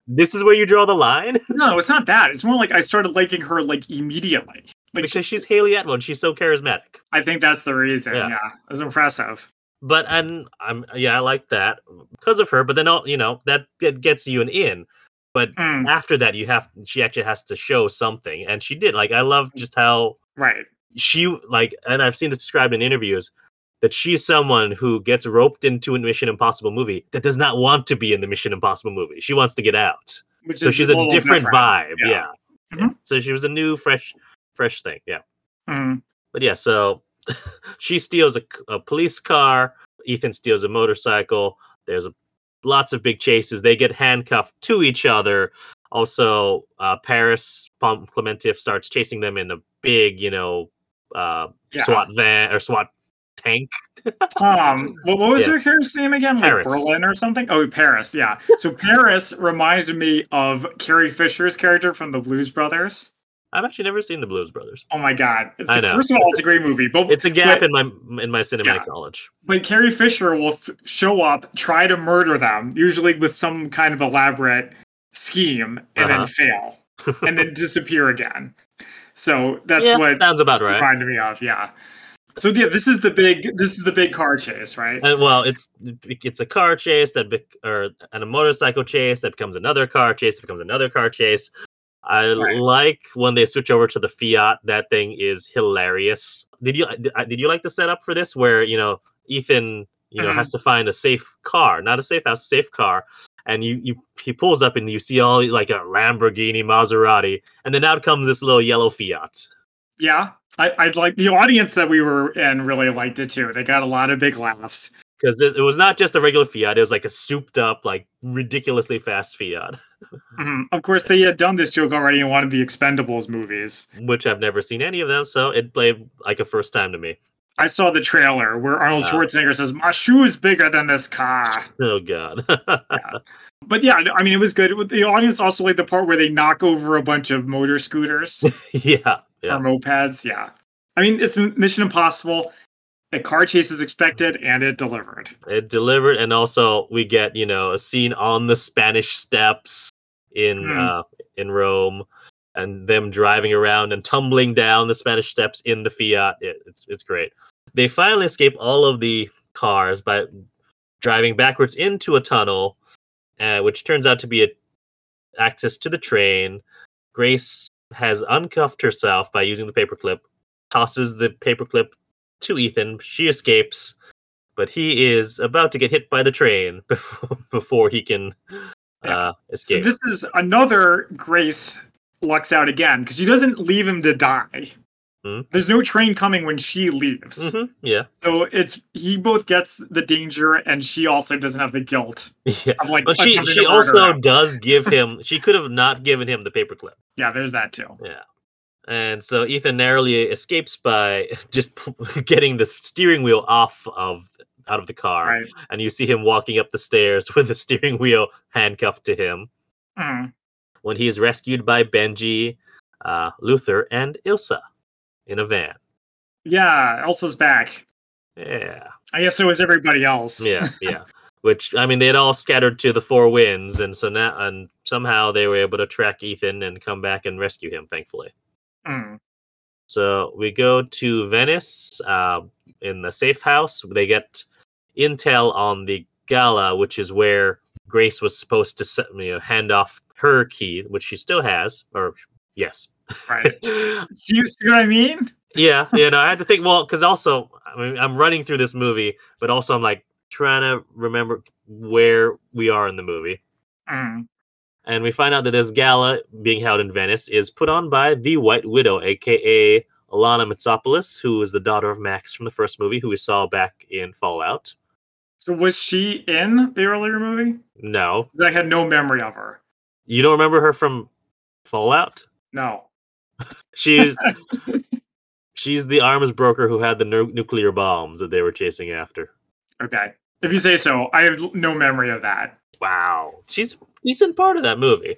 This is where you draw the line No, it's not that. It's more like I started liking her like immediately. Because she's Hayley and She's so charismatic. I think that's the reason. Yeah. Yeah, it was impressive. But and I'm yeah, I like that because of her. But then all you know that, that gets you an in. But Mm, after that, you have she actually has to show something, and she did. Like I love just how right. she like and i've seen this described in interviews that she's someone who gets roped into a mission impossible movie that does not want to be in the mission impossible movie she wants to get out Which so she's a little different, vibe Yeah. yeah. Mhm. so she was a new fresh fresh thing yeah Mm, but yeah so she steals a, a, police car ethan steals a motorcycle there's a, lots of big chases they get handcuffed to each other also uh, paris Pom- Klementieff starts chasing them in a big you know uh, yeah. SWAT van or SWAT tank. Um, what, what was Yeah. her character's name again? Like Paris. Berlin or something? Oh, Paris. Yeah. So Paris reminded me of Carrie Fisher's character from the Blues Brothers. I've actually never seen the Blues Brothers. Oh my god! It's, I know. First of all, it's a great movie, but It's a gap but, in my in my cinematic Yeah. knowledge. but Carrie Fisher will th- show up, try to murder them, usually with some kind of elaborate scheme, and Uh-huh. then fail, and then disappear again. So that's yeah, what sounds about right. reminded me of. Yeah. So yeah, this is the big this is the big car chase, right? And well, it's it's a car chase that bec or and a motorcycle chase that becomes another car chase that becomes another car chase. I Right. like when they switch over to the Fiat. That thing is hilarious. Did you did, did you like the setup for this where you know Ethan you know Mhm. has to find a safe car, not a safe house, a safe car, and you you he pulls up and you see all like a Lamborghini, Maserati, and then out comes this little yellow Fiat. Yeah. I, I'd like the audience that we were in really liked it too. They got a lot of big laughs. Because it was not just a regular Fiat; it was like a souped up, like ridiculously fast Fiat. Mhm. Of course, they had done this joke already in one of the Expendables movies. which I've never seen any of them, so it played like a first time to me. I saw the trailer where Arnold Ah. Schwarzenegger says, "My shoe is bigger than this car." Oh god. But yeah, I mean, it was good. The audience also liked the part where they knock over a bunch of motor scooters yeah. Yeah. or mopeds. Yeah, I mean, it's Mission Impossible. A car chase is expected, and it delivered. It delivered and also we get, you know, a scene on the Spanish steps in Hmm. uh in Rome and them driving around and tumbling down the Spanish steps in the Fiat. It, it's it's great. They finally escape all of the cars by driving backwards into a tunnel, uh, which turns out to be a access to the train. Grace has uncuffed herself by using the paperclip, tosses the paperclip to Ethan. She escapes, but he is about to get hit by the train before, before he can Yeah. uh, So escape. this is another Grace lucks out again because she doesn't leave him to die. Hmm. There's no train coming when she leaves. Mhm, Yeah, So it's he both gets the danger and she also doesn't have the guilt yeah. of like But she she also does give him. She could have not given him the paperclip. Yeah, there's that too. And so Ethan narrowly escapes by just getting the steering wheel off of out of the car, Right. and you see him walking up the stairs with the steering wheel handcuffed to him. Mm. When he is rescued by Benji, uh, Luther, and Ilsa in a van. Yeah, Ilsa's back. Yeah, I guess it was everybody else. yeah, yeah. Which I mean, they had all scattered to the four winds, and so now and somehow they were able to track Ethan and come back and rescue him. Thankfully. Mm. So we go to Venice uh, in the safe house. They get intel on the gala, which is where Grace was supposed to set, you know, hand off her key, which she still has. Or yes, Right. See, you- see what I mean? yeah, yeah. No, I had to think. Well, because also, I mean, I'm running through this movie, but also I'm like trying to remember where we are in the movie. Mm. And we find out that this gala being held in Venice is put on by the White Widow, aka Alanna Mitsopolis, who is the daughter of Max from the first movie, who we saw back in Fallout. So was she in the earlier movie? No, I had no memory of her. you don't remember her from Fallout? No. She's she's the arms broker who had the nu- nuclear bombs that they were chasing after. Okay. If you say so, I have no memory of that. Wow, she's a decent part of that movie.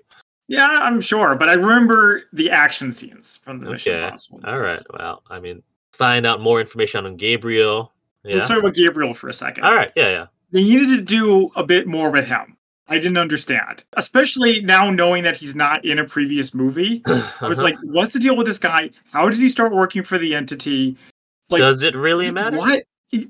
Yeah, I'm sure, but I remember the action scenes from the Mission Okay, Impossible. All right. Well, I mean, find out more information on Gabriel. Yeah. Let's talk about Gabriel for a second. All right. Yeah. Yeah. They needed to do a bit more with him. I didn't understand, especially now knowing that he's not in a previous movie. I was Uh-huh. like, what's the deal with this guy? How did he start working for the entity? Like, Does it really matter? What?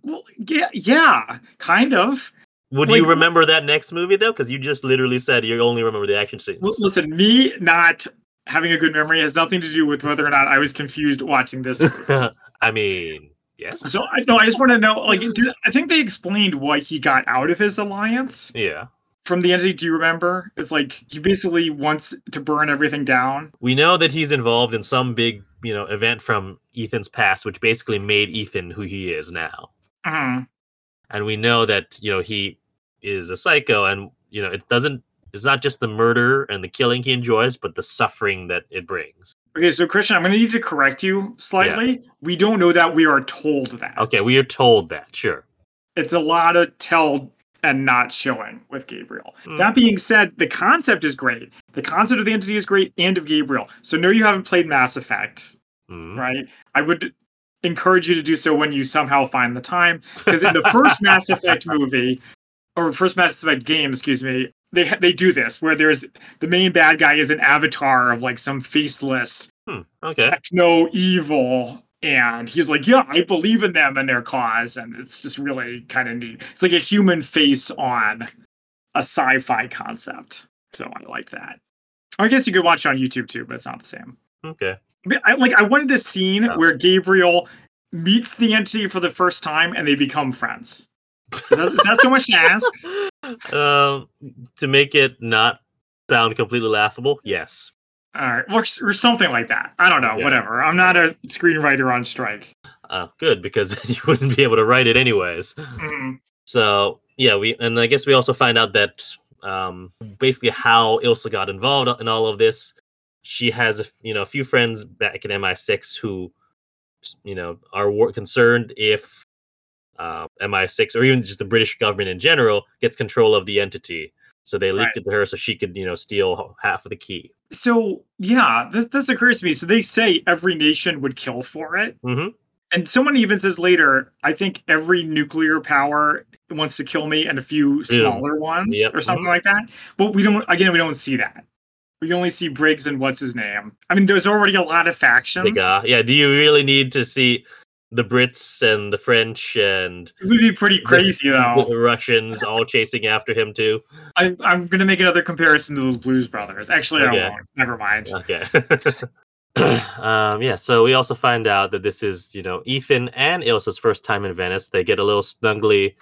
Well, yeah, yeah, kind of. Would Like- you remember that next movie though? Because you just literally said you only remember the action scenes. Listen, me not having a good memory has nothing to do with whether or not I was confused watching this. I mean, yes. so I no, I just want to know. Like, did, I think they explained what he got out of his alliance Yeah. from the entity. Do you remember? It's like he basically wants to burn everything down. We know that he's involved in some big, you know, event from Ethan's past, which basically made Ethan who he is now. Mhm. And we know that, you know, he is a psycho and, you know, it doesn't it's not just the murder and the killing he enjoys, but the suffering that it brings. Okay, so Christian, I'm going to need to correct you slightly. We don't know that. We are told that. Okay, we are told that, sure. it's a lot of tell and not showing with Gabriel. Hmm. That being said, the concept is great. The concept of the entity is great and of Gabriel. So no, you haven't played Mass Effect, Mhm. right? I would encourage you to do so when you somehow find the time. Because in the first Mass Effect movie, or first Mass Effect game, excuse me, they they do this where there's the main bad guy is an avatar of like some faceless Hmm, Okay. techno evil. And he's like, Yeah, I believe in them and their cause. And it's just really kind of neat. It's like a human face on a sci fi concept. So I like that. I guess you could watch it on YouTube too, but it's not the same. Okay. I like I wanted a scene Yeah. where Gabriel meets the entity for the first time and they become friends. Is that, is that so much to ask? Um, to make it not sound completely laughable, yes. All right, or, or something like that. I don't know. Yeah. Whatever. I'm not a screenwriter on strike. Uh, good because you wouldn't be able to write it anyways. Mhm. So yeah, we and I guess we also find out that um, basically how Ilsa got involved in all of this. She has a you know a few friends back in MI6 who you know are wor- concerned if uh, MI6 or even just the British government in general gets control of the entity. So they leaked Right. it to her so she could you know steal half of the key. So yeah, this this occurs to me. So they say every nation would kill for it, hmm and someone even says later, I think every nuclear power wants to kill me, and a few smaller ones, Yep, or something like that. But we don't. Again, we don't see that. We only see Briggs and what's his name. I mean, there's already a lot of factions. Like, uh, yeah. Do you really need to see the Brits and the French and It would be pretty crazy though. the Russians all chasing after him too? I, I'm gonna make another comparison to the Blues Brothers. Actually, Okay. I won't. Never mind. Okay. um, yeah. So we also find out that this is, you know, Ethan and Ilsa's first time in Venice. They get a little snugly,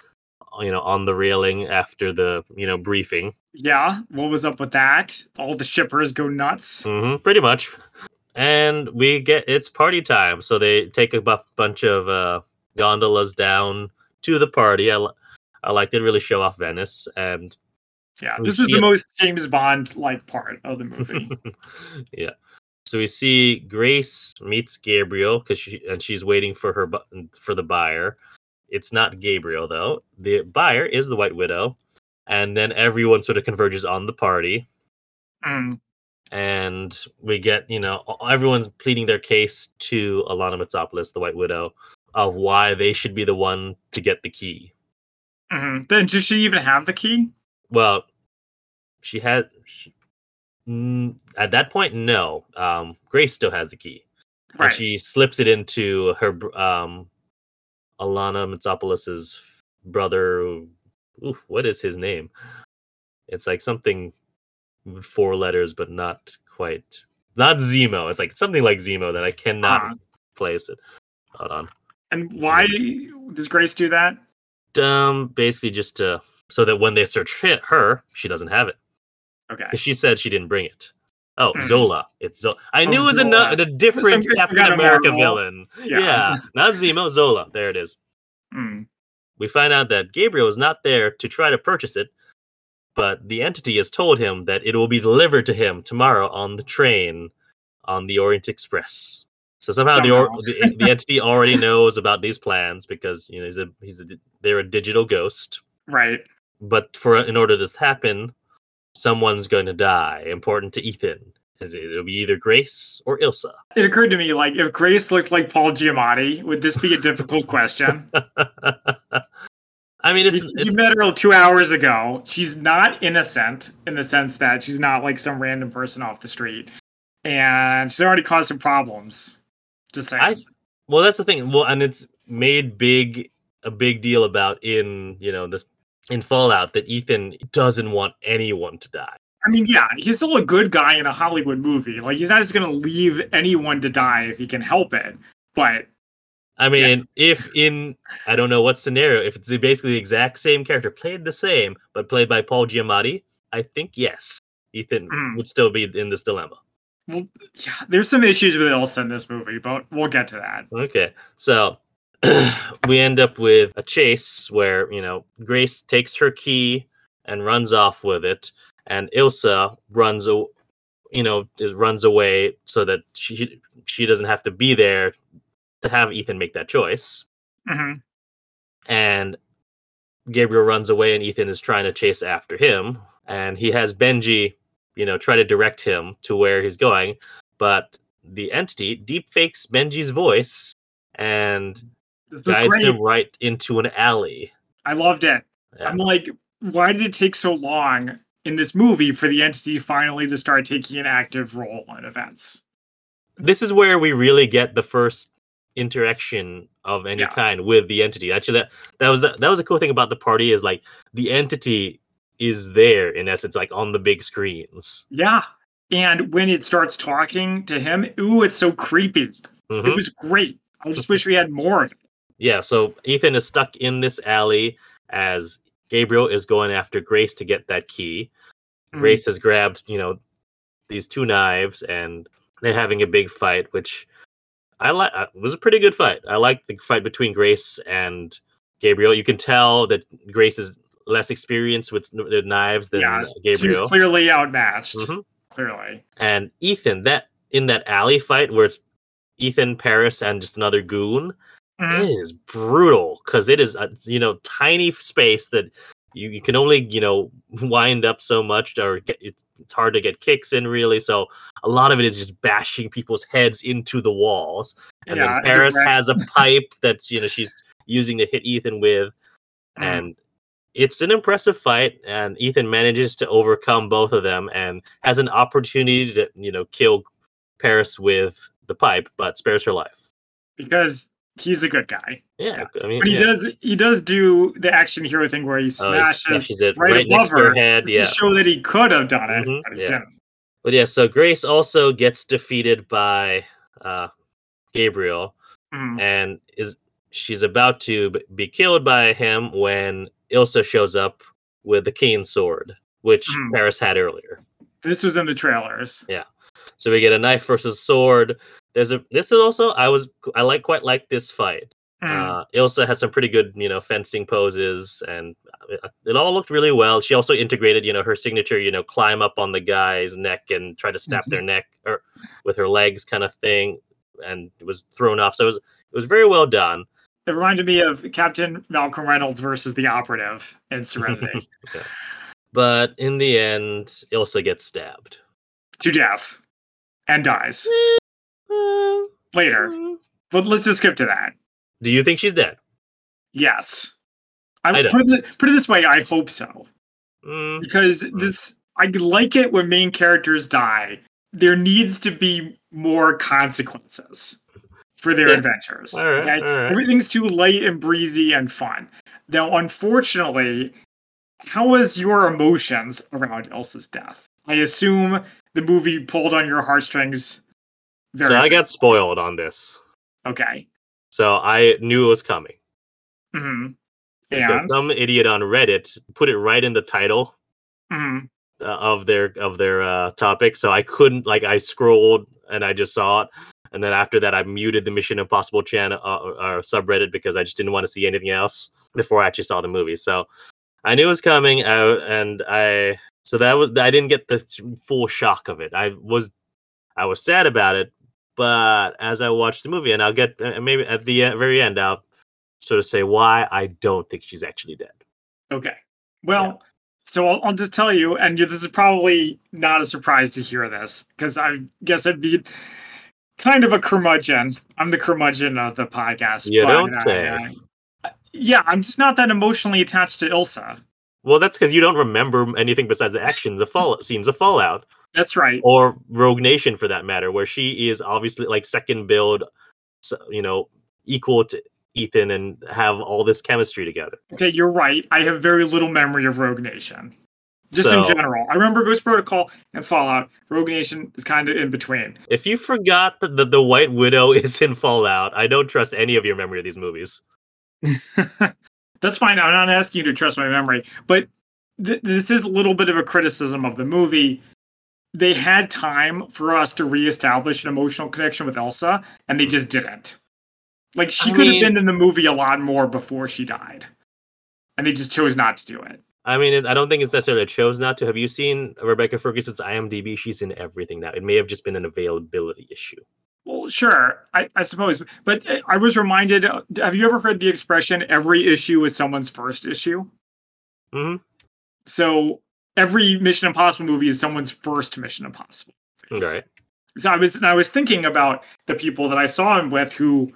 you know, on the railing after the, you know, briefing. Yeah, what was up with that? All the shippers go nuts. hmm pretty much. And we get it's party time. So they take a buff bunch of uh, gondolas down to the party. I, I like to really show off Venice and Yeah, this is the it- most James Bond like part of the movie. yeah. So we see Grace meets Gabriel because she and she's waiting for her for the buyer. It's not Gabriel though. The buyer is the White Widow, and then everyone sort of converges on the party, Mm, and we get you know everyone's pleading their case to Alanna Mitsopolis, the White Widow, of why they should be the one to get the key. mhm. Then does she even have the key? Well, she had she, mm, at that point no. Um, Grace still has the key. Right. and she slips it into her um Alanna Mitsopolis's brother. Oof, what is his name? It's like something four letters, but not quite. Not Zemo. It's like something like Zemo that I cannot Ah. place it. Hold on. and why does Grace do that? Um, basically just to so that when they search hit her, she doesn't have it. Okay. She said she didn't bring it. Oh, Mhm. Zola. It's Zola. I Oh, knew it was a, Zola. a different Some- some Captain America villain. yeah. not Zemo, Zola. There it is. Mm, We find out that Gabriel is not there to try to purchase it, but the entity has told him that it will be delivered to him tomorrow on the train on the Orient Express. So somehow the, or, the the entity already knows about these plans because you know he's a he's a they're a digital ghost. right. But for in order this to happen, someone's going to die. Important to Ethan. Is it, it'll be either Grace or Ilsa. It occurred to me like if Grace looked like Paul Giamatti, would this be a difficult question? I mean, it's, you, it's you met her two hours ago. She's not innocent in the sense that she's not like some random person off the street, and she's already caused some problems. Just saying. I well, that's the thing. Well, and it's made big a big deal about in you know this in Fallout that Ethan doesn't want anyone to die. I mean, yeah, he's still a good guy in a Hollywood movie. Like he's not just gonna leave anyone to die if he can help it. But I mean, if in I don't know what scenario, if it's basically the exact same character played the same but played by Paul Giamatti, I think yes, Ethan Mm. would still be in this dilemma. well, yeah, there's some issues with Ilsa in this movie, but we'll get to that. Okay, so we end up with a chase where you know Grace takes her key and runs off with it, and Ilsa runs, you know, is runs away so that she she doesn't have to be there to have Ethan make that choice. hmm And Gabriel runs away and Ethan is trying to chase after him. And he has Benji, you know, try to direct him to where he's going. But the entity deep fakes Benji's voice and guides him right into an alley. I loved it. Yeah. I'm like, why did it take so long in this movie for the entity finally to start taking an active role in events? This is where we really get the first interaction of any yeah. kind with the entity. Actually, that that was that was a cool thing about the party is like the entity is there in essence, like on the big screens. Yeah, and when it starts talking to him, ooh, it's so creepy. Mm-hmm. It was great. I just wish we had more of it. Yeah, so Ethan is stuck in this alley as Gabriel is going after Grace to get that key. Mm-hmm. Grace has grabbed, you know, these two knives and they're having a big fight, which I like. Uh, it was a pretty good fight. I like the fight between Grace and Gabriel. You can tell that Grace is less experienced with the knives than yeah, Gabriel. She's clearly outmatched. Mm-hmm. Clearly. And Ethan, that in that alley fight where it's Ethan, Paris, and just another goon, mm-hmm. it is brutal because it is a you know tiny space that you, you can only you know wind up so much or get, it's, it's hard to get kicks in really. So a lot of it is just bashing people's heads into the walls. And yeah, then paris has a pipe that you know she's using to hit ethan with. Mm. and it's an impressive fight and ethan manages to overcome both of them and has an opportunity to you know kill paris with the pipe but spares her life. Because he's a good guy. Yeah, I mean, but he yeah. does he does do the action hero thing where he smashes oh, it right, right above her, head, yeah. to show that he could have done it, mm-hmm, but he yeah. didn't. But yeah, so Grace also gets defeated by uh, Gabriel, mm. and is she's about to be killed by him when Ilsa shows up with the keen sword, which mm. Paris had earlier. This was in the trailers. Yeah. So we get a knife versus sword. There's a this is also I was I like quite like this fight. Mm. Uh, Ilsa had some pretty good you know fencing poses and uh, it all looked really well. She also integrated you know her signature you know climb up on the guy's neck and try to snap mm-hmm. their neck or with her legs kind of thing and it was thrown off. So it was it was very well done. It reminded me of Captain Malcolm Reynolds versus the operative in Serenity. yeah. But in the end, Ilsa gets stabbed to death and dies later. But let's just skip to that. Do you think she's dead? Yes. I, I put, it, put it this way. I hope so. Mm. Because mm. this, I like it when main characters die. There needs to be more consequences for their yeah. adventures. All right, okay? all right. Everything's too light and breezy and fun. Now, unfortunately, how was your emotions around Ilsa's death? I assume the movie pulled on your heartstrings. Very so I got spoiled on this. Okay. So I knew it was coming. Mm-hmm. Because some idiot on Reddit put it right in the title mm-hmm. uh, of their of their uh, topic, so I couldn't like I scrolled and I just saw it, and then after that I muted the Mission Impossible channel uh, uh, subreddit because I just didn't want to see anything else before I actually saw the movie. So I knew it was coming out, and I so that was I didn't get the full shock of it. I was I was sad about it, but as I watch the movie, and I'll get uh, maybe at the very end, I'll sort of say why I don't think she's actually dead. Okay. Well, yeah. so I'll, I'll, just tell you, and this is probably not a surprise to hear this because I guess I'd be kind of a curmudgeon. I'm the curmudgeon of the podcast. You don't say. Uh, yeah, I'm just not that emotionally attached to Ilsa. Well, that's because you don't remember anything besides the actions of fall scenes of Fallout. That's right. Or Rogue Nation, for that matter, where she is obviously like second build, you know, equal to Ethan and have all this chemistry together. Okay, you're right. I have very little memory of Rogue Nation. Just so, in general. I remember Ghost Protocol and Fallout. Rogue Nation is kind of in between. If you forgot that the, the White Widow is in Fallout, I don't trust any of your memory of these movies. that's fine. I'm not asking you to trust my memory, but th- this is a little bit of a criticism of the movie. They had time for us to reestablish an emotional connection with Ilsa, and they just didn't. Like she I could mean, have been in the movie a lot more before she died, and they just chose not to do it. I mean, I don't think it's necessarily a chose not to. Have you seen Rebecca Ferguson's IMDb? She's in everything now. It may have just been an availability issue. Well, sure, I, I suppose. But uh, I was reminded uh, have you ever heard the expression every issue is someone's first issue? Mhm. So every Mission Impossible movie is someone's first Mission Impossible. Right. So I was and I was thinking about the people that I saw him with who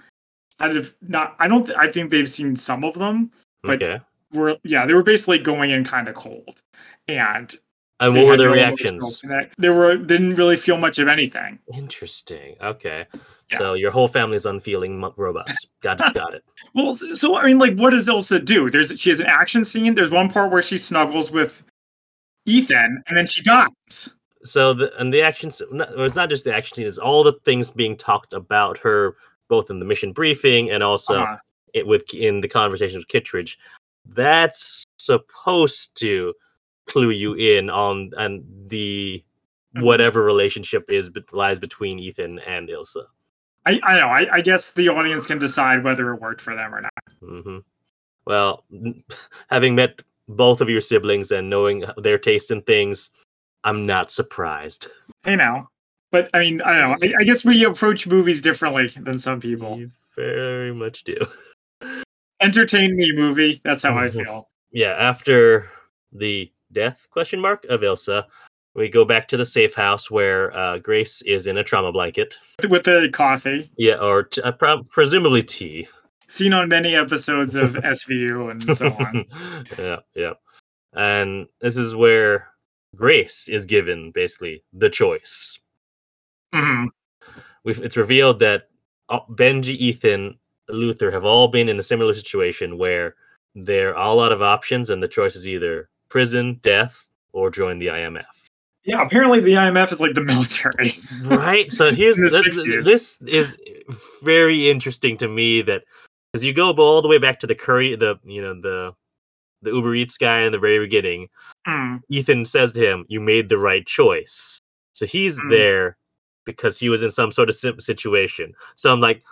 had have not I don't th- I think they've seen some of them But- Okay. were yeah, they were basically going in kind of cold. And And what were their reactions? They were didn't really feel much of anything. Interesting. Okay. Yeah. So your whole family's unfeeling robots. Got it. Got it. Well, so, so I mean, like, what does Ilsa do? There's she has an action scene. There's one part where she snuggles with Ethan, and then she dies. So the and the action, it's not just the action scene. It's all the things being talked about her, both in the mission briefing and also Uh-huh. it with in the conversation with Kittredge. That's supposed to clue you in on and the Mhm. whatever relationship is lies between Ethan and Ilsa. I, I know. I, I guess the audience can decide whether it worked for them or not. Mm-hmm. Well, having met both of your siblings and knowing their taste in things, I'm not surprised. Hey, now. But I mean, I don't know. I, I guess we approach movies differently than some people. You very much do. Entertain me, movie. That's how I feel. yeah, after the death question mark of Ilsa, we go back to the safe house where uh, Grace is in a trauma blanket. With the coffee, Yeah, or t- uh, presumably tea. Seen on many episodes of SVU and so on. yeah, yeah. And this is where Grace is given basically the choice. hmm We've, it's revealed that uh, Benji, Ethan, Luther have all been in a similar situation where there are a lot of options, and the choice is either prison, death, or join the IMF. Yeah, apparently the IMF is like the military. right so here's In the th- 60s. this is very interesting to me that because you go all the way back to the curry the you know the the uber eats guy in the very beginning Mm, ethan says to him you made the right choice so he's Mm. there because he was in some sort of situation so i'm like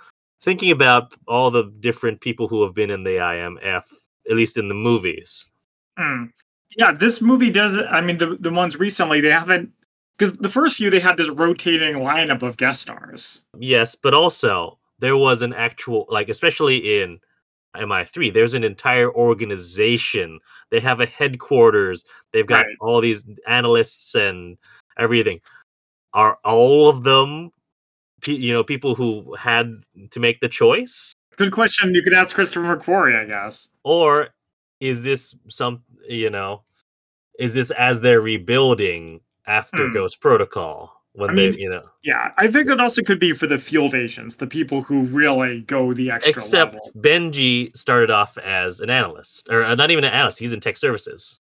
thinking about all the different people who have been in the imf at least in the movies mm. Yeah, this movie does. I mean, the the ones recently they haven't because the first few they had this rotating lineup of guest stars. Yes, but also there was an actual like especially in MI3 there's an entire organization. They have a headquarters. They've got Right. all these analysts and everything. Are all of them you know people who had to make the choice Good question. You could ask Christopher McQuarrie, I guess. or is this some you know is this as they're rebuilding after Hmm. Ghost Protocol when I they mean, you know Yeah, I think it also could be for the field agents, the people who really go the extra Except level. Benji started off as an analyst, or uh, not even an analyst. He's in tech services.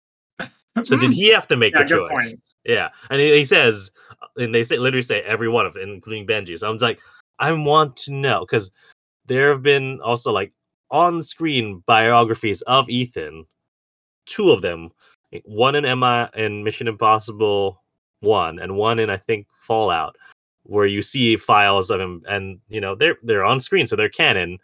So did Mm, he have to make Yeah, the choice? point. Yeah, and he, he says, and they say literally say every one of them, including Benji. So I'm like, I want to know because there have been also like on-screen biographies of Ethan, two of them, one in MI in Mission Impossible One, and one in I think Fallout, where you see files of him, and you know they're they're on screen, so they're canon.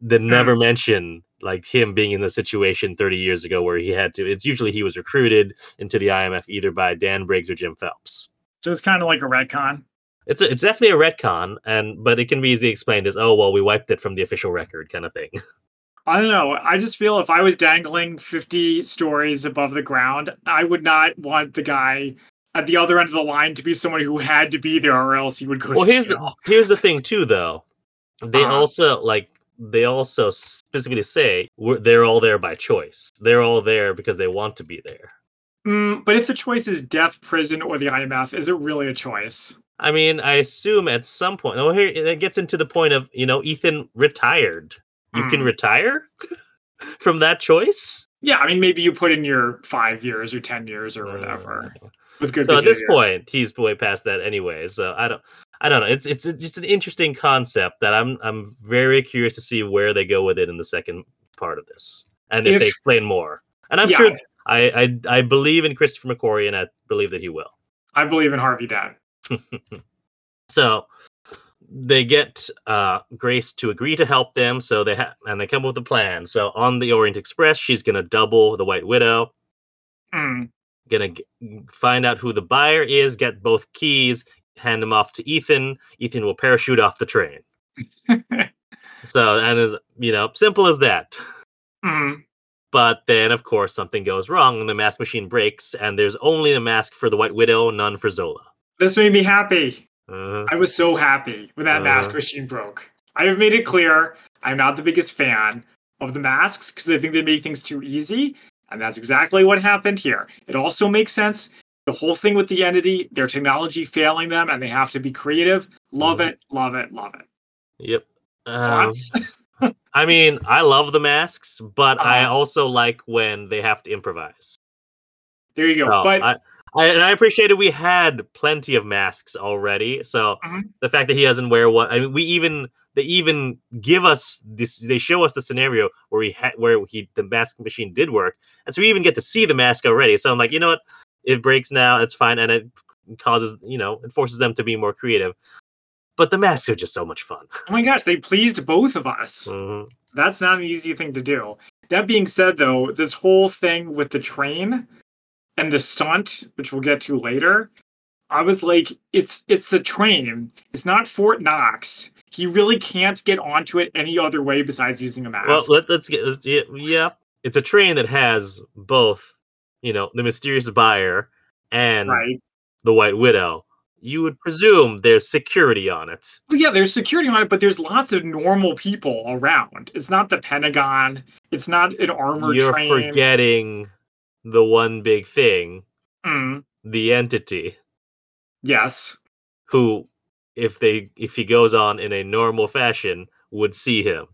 That hmm. never mention like him being in the situation 30 years ago where he had to. It's usually he was recruited into the IMF either by Dan Briggs or Jim Phelps. So it's kind of like a retcon. It's a, it's definitely a retcon, and but it can be easily explained as oh well we wiped it from the official record kind of thing. I don't know. I just feel if I was dangling 50 stories above the ground, I would not want the guy at the other end of the line to be someone who had to be there or else he would go well to here's the here's the thing too though. They Uh-huh. also like they also specifically say we're, they're all there by choice. They're all there because they want to be there. Mm, but if the choice is death, prison, or the IMF, is it really a choice? i mean i assume at some point oh here it gets into the point of you know ethan retired. You can Hmm. retire from that choice? Yeah, I mean, maybe you put in your five years or 10 years or whatever. Uh, so at this point he's way past that anyway so i don't i don't know. It's it's just an interesting concept that i'm i'm very curious to see where they go with it in the second part of this and if, they explain more. And i'm Yeah. sure I, I i believe in christopher mcquarrie and i believe that he will. I believe in Harvey Dent. so they get uh grace to agree to help them so they have and they come up with a plan. So on the orient express she's gonna double the white widow. Mm, gonna g- find out who the buyer is, get both keys, hand them off to Ethan. Ethan will parachute off the train. so and is you know simple as that. Mhm. But then, of course, something goes wrong, and the mask machine breaks, and there's only a mask for the White Widow, none for Zola. This made me happy. Uh, I was so happy when that mask Uh-huh. machine broke. I have made it clear I'm not the biggest fan of the masks because I think they make things too easy. And that's exactly what happened here. It also makes sense. The whole thing with the entity, their technology failing them, and they have to be creative. Love Mhm. it, love it, love it. yep. Um, I mean, I love the masks, but I Uh-huh. also like when they have to improvise. there you go. So, but I, I, and I appreciated we had plenty of masks already. So Mhm. the fact that he doesn't wear one, I mean, we even they even give us this. They show us the scenario where he had where he the mask machine did work, and so we even get to see the mask already. So I'm like, you know what? It breaks now. It's fine, and it causes you know it forces them to be more creative. But the masks are just so much fun. oh my gosh, they pleased both of us. Mhm. That's not an easy thing to do. That being said, though, this whole thing with the train and the stunt, which we'll get to later, I was like, it's it's the train. It's not Fort Knox. He really can't get onto it any other way besides using a mask. Well, let, let's get let's- yeah, yeah. It's a train that has both, you know, the mysterious buyer and right. the White Widow. You would presume there's security on it. Well, yeah, there's security on it, but there's lots of normal people around. It's not the Pentagon. It's not an armored You're train. forgetting the one big thing, Mm, the entity, yes. who, if they if he goes on in a normal fashion, would see him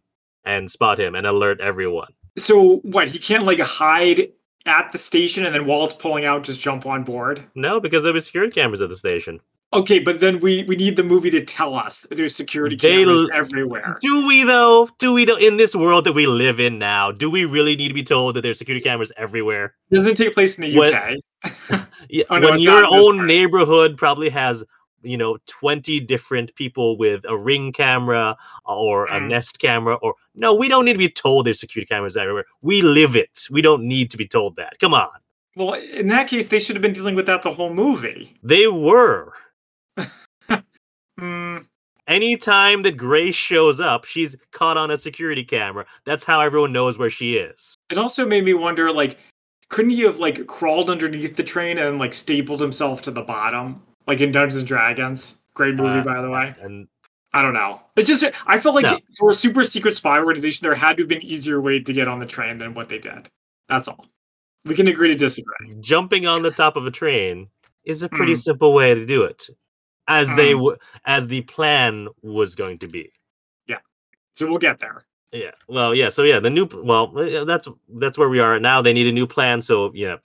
and spot him and alert everyone. So what? He can't like hide at the station and then while it's pulling out, just jump on board. No, because there was security cameras at the station. Okay, but then we we need the movie to tell us that there's security cameras everywhere. Do we though? Do we though? In this world that we live in now, do we really need to be told that there's security cameras everywhere? Doesn't it take place in the When- UK? Yeah, Oh, no, when your not in this own part. neighborhood probably has you know 20 different people with a ring camera or a Mm. nest camera or no we don't need to be told there's security cameras everywhere. We live it. We don't need to be told that. Come on. Well, in that case, they should have been dealing with that the whole movie. they were. Hmm. anytime that grace shows up she's caught on a security camera. That's how everyone knows where she is. It also made me wonder, like, couldn't he have like crawled underneath the train and like stapled himself to the bottom, like in Dungeons and Dragons? Great movie, Uh, by the way. and I don't know. It's just I felt like No. for a super secret spy organization, there had to have been an easier way to get on the train than what they did. That's all. We can agree to disagree. jumping on the top of a train is a pretty Mm. simple way to do it as they Mm. w- as the plan was going to be Yeah. So we'll get there. Yeah. Well, yeah. So yeah, the new well, uh, that's that's where we are now. They need a new plan. So yeah,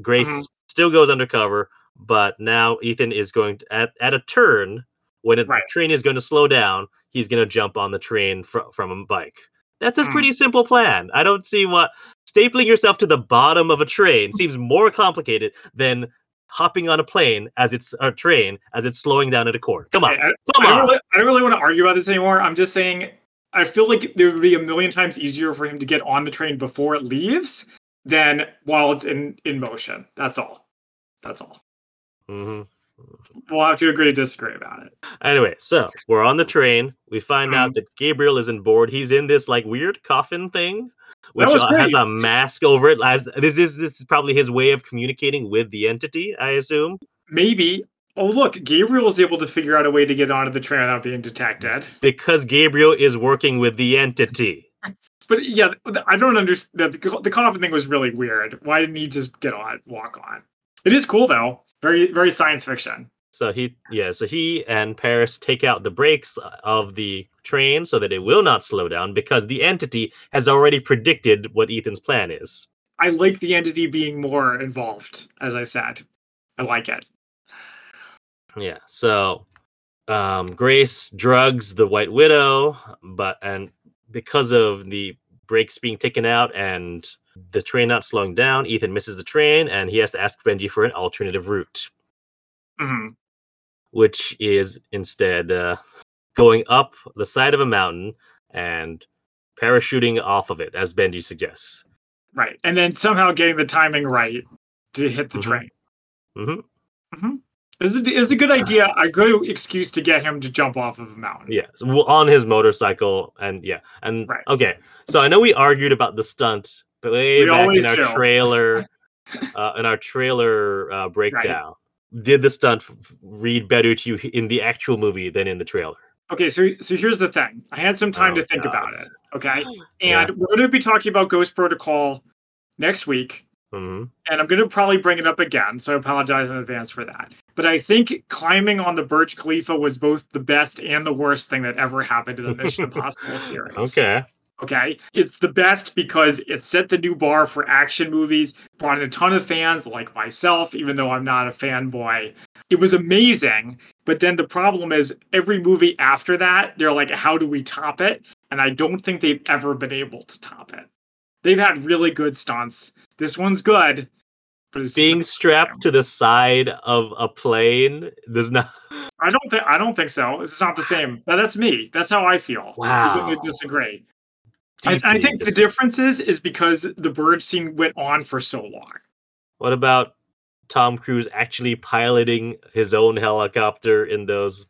Grace Mhm. still goes undercover, but now Ethan is going to, at at a turn when a Right. train is going to slow down. He's going to jump on the train fr- from a bike. That's a Mm. pretty simple plan. I don't see what stapling yourself to the bottom of a train seems more complicated than hopping on a plane as it's a train as it's slowing down at a court. Come on, Okay, I, come I don't on. really, I don't really want to argue about this anymore. I'm just saying I feel like there would be a million times easier for him to get on the train before it leaves than while it's in in motion. That's all. That's all. Mhm. We'll have to agree to disagree about it. Anyway, so we're on the train. We find Mm. out that Gabriel isn't bored. He's in this like weird coffin thing, which uh, has a mask over it. As this is this is probably his way of communicating with the entity. I assume. Maybe. Oh look, Gabriel is able to figure out a way to get onto the train without being detected. Because Gabriel is working with the entity. But yeah, I don't understand. The, the coffin thing was really weird. Why didn't he just get on, walk on? It is cool though. Very, very science fiction. So he, yeah, so he and Paris take out the brakes of the train so that it will not slow down because the entity has already predicted what Ethan's plan is. I like the entity being more involved, as I said. I like it. Yeah. So um Grace drugs the White Widow, but and because of the brakes being taken out and the train not slowing down, Ethan misses the train and he has to ask Benji for an alternative route, hmm which is instead uh, going up the side of a mountain and parachuting off of it, as Benji suggests. Right. And then somehow getting the timing right to hit the Mhm. train. hmm It's a, it's a good idea, a good excuse to get him to jump off of a mountain. Yeah, so on his motorcycle, and yeah, and Right. okay. So I know we argued about the stunt way We back in our do. trailer, uh, in our trailer uh, breakdown. Did the stunt read better to you in the actual movie than in the trailer? Okay, so so here's the thing. I had some time Oh, to think God. about it. Okay, Yeah. and we're going to be talking about Ghost Protocol next week, hmm and I'm going to probably bring it up again. So I apologize in advance for that. But I think climbing on the Burj Khalifa was both the best and the worst thing that ever happened to the Mission Impossible series. Okay. Okay. It's the best because it set the new bar for action movies, brought in a ton of fans like myself, even though I'm not a fanboy. It was amazing. But then the problem is every movie after that, they're like, how do we top it? And I don't think they've ever been able to top it. They've had really good stunts. This one's good, but it's Being strapped to the side of a plane does not. I don't think I don't think so. It's not the same. That's me. That's how I feel. Wow. to disagree. I, I think the difference is is because the bird scene went on for so long. What about Tom Cruise actually piloting his own helicopter in those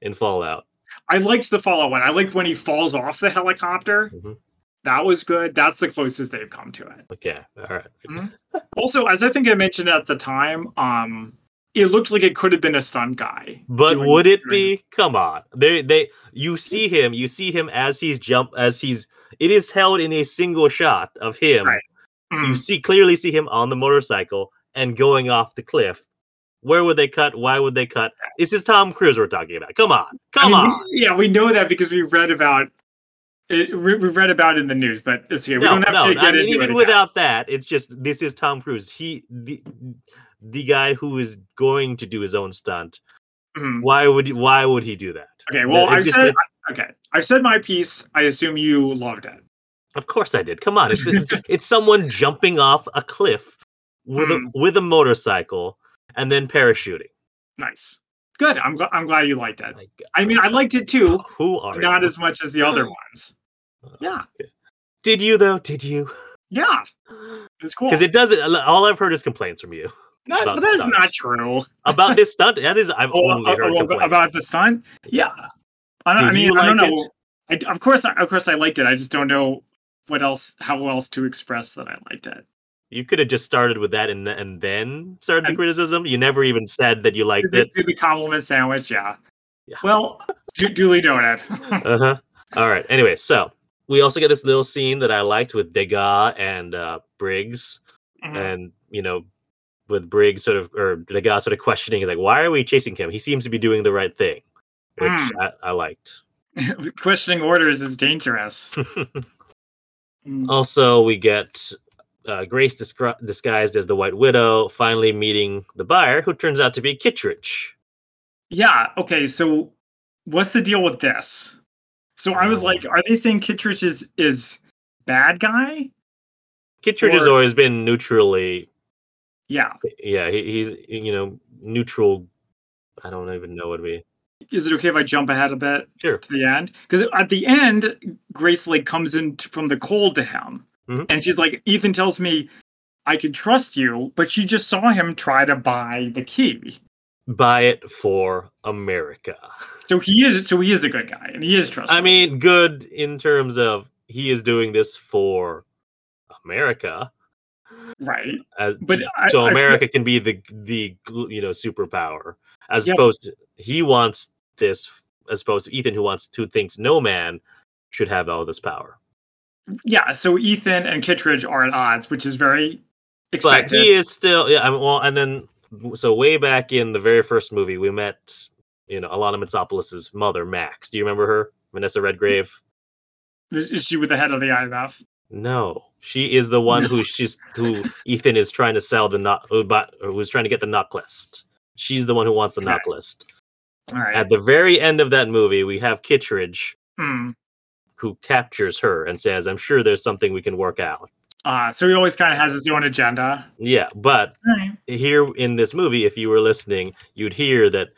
in Fallout? I liked the Fallout one. I liked when he falls off the helicopter. Mhm. That was good. That's the closest they've come to it. Okay, all right. Mhm. Also, as I think I mentioned at the time, um, it looked like it could have been a stunt guy. But would it be? Come on. They they you see him, you see him as he's jump as he's it is held in a single shot of him. Right. You Mm. see clearly see him on the motorcycle and going off the cliff. Where would they cut? Why would they cut? This is Tom Cruise we're talking about. Come on. I Come mean, on. we- yeah, we know that because we read about it. We we read about it in the news, but it's okay. We no, don't have no, to get I mean, into it. even again. without that, it's just this is Tom Cruise. He the the guy who is going to do his own stunt. Mhm. Why would he, why would he do that? Okay, well, it I said it- okay. I've said my piece. I assume you loved it. Of course I did. Come on, it's it's, it's someone jumping off a cliff with Hmm. a with a motorcycle and then parachuting. Nice, good. I'm gl- I'm glad you liked it. I mean, I liked it too, who are not you? as much as the other ones. Yeah, Did you though? Did you? yeah, it's cool. Because it doesn't. All I've heard is complaints from you Not- that's not true. about this stunt. That is, I've Oh, only uh, heard oh, complaints. about the stunt. Yeah, I, don't, I mean, I don't know. it? I, of course, I, of course, I liked it. I just don't know what else, how else to express that I liked it. You could have just started with that and and then started the And- criticism. You never even said that you liked it. the, do the compliment sandwich, yeah. Yeah. Well, du- duly noted. Uh huh. All right. Anyway, so we also get this little scene that I liked with Degas and uh, Briggs, Mhm. and you know, with Briggs sort of or Degas sort of questioning, like, "Why are we chasing him? He seems to be doing the right thing," which Mm. I, I liked. Questioning orders is dangerous. Mm. also, we get uh, Grace disguised as the White Widow, finally meeting the buyer, who turns out to be Kittredge. Yeah. Okay. So, what's the deal with this? So I was like, are they saying Kittredge is is bad guy? Kittredge has always been neutrally Yeah. yeah, he, he's you know neutral. I don't even know what we. Is it okay if I jump ahead a bit Sure. to the end? Because at the end, Grace like comes in t- from the cold to him, Mhm. and she's like, Ethan tells me I can trust you, but she just saw him try to buy the key. Buy it for America. So he is. So he is a good guy, and he is trustworthy. I mean, good in terms of he is doing this for America, right? as But I- so I America can be the the you know superpower, as Yep. opposed to he wants this, as opposed to Ethan who wants to thinks no man should have all this power. Yeah. So Ethan and Kittredge are at odds, which is very But expected. he is still yeah. I mean, well, and then so way back in the very first movie, we met you know Alanna Mitsopolis's mother, Max. Do you remember her, Vanessa Redgrave? Is she with the head of the IMF? No, she is the one who she's who Ethan is trying to sell the not who who's trying to get the NOC list. She's the one who wants the NOC Okay. list. All right. At the very end of that movie, we have Kittredge Hmm. who captures her and says, "I'm sure there's something we can work out." Uh, so he always kind of has his own agenda. Yeah, but right. here in this movie, if you were listening, you'd hear that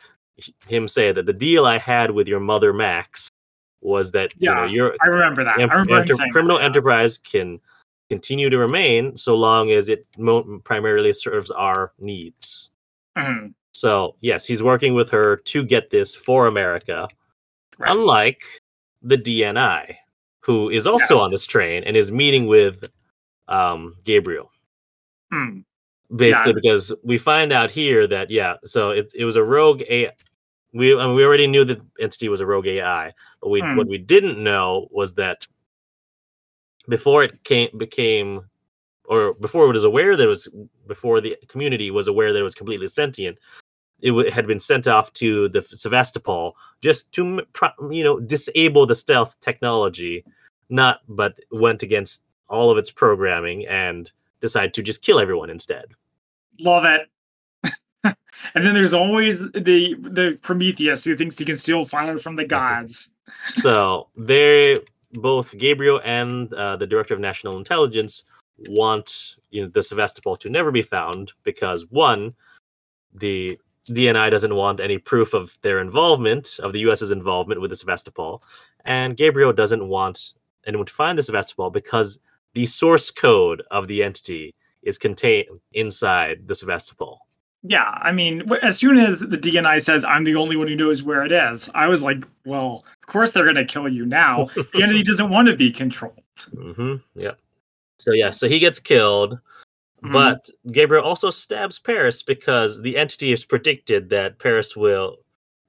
him say that the deal I had with your mother Max was that you know Yeah, your I remember that. em- I remember enter- criminal that. enterprise can continue to remain so long as it mo- primarily serves our needs. Mhm. So yes, he's working with her to get this for America. Right. Unlike the DNI, who is also Yes. on this train and is meeting with um, Gabriel. Hmm. Basically, because we find out here that yeah, so it it was a rogue AI. We I mean, we already knew that entity was a rogue AI, but we Hmm. what we didn't know was that before it came became or before it was aware that it was before the community was aware that it was completely sentient it w- had been sent off to the sevastopol just to you know disable the stealth technology not but went against all of its programming and decided to just kill everyone instead Love it. and then there's always the the Prometheus who thinks he can steal fire from the gods. so they both gabriel and uh, the director of national intelligence want you know the sevastopol to never be found because one the dni doesn't want any proof of their involvement of the us's involvement with the sevastopol and gabriel doesn't want anyone to find the sevastopol because the source code of the entity is contained inside the sevastopol Yeah, I mean, as soon as the DNI says I'm the only one who knows where it is, I was like, well, of course they're gonna kill you now. the entity doesn't want to be controlled. hmm Yep. So yeah, so he gets killed, Mhm. but Gabriel also stabs Paris because the entity has predicted that Paris will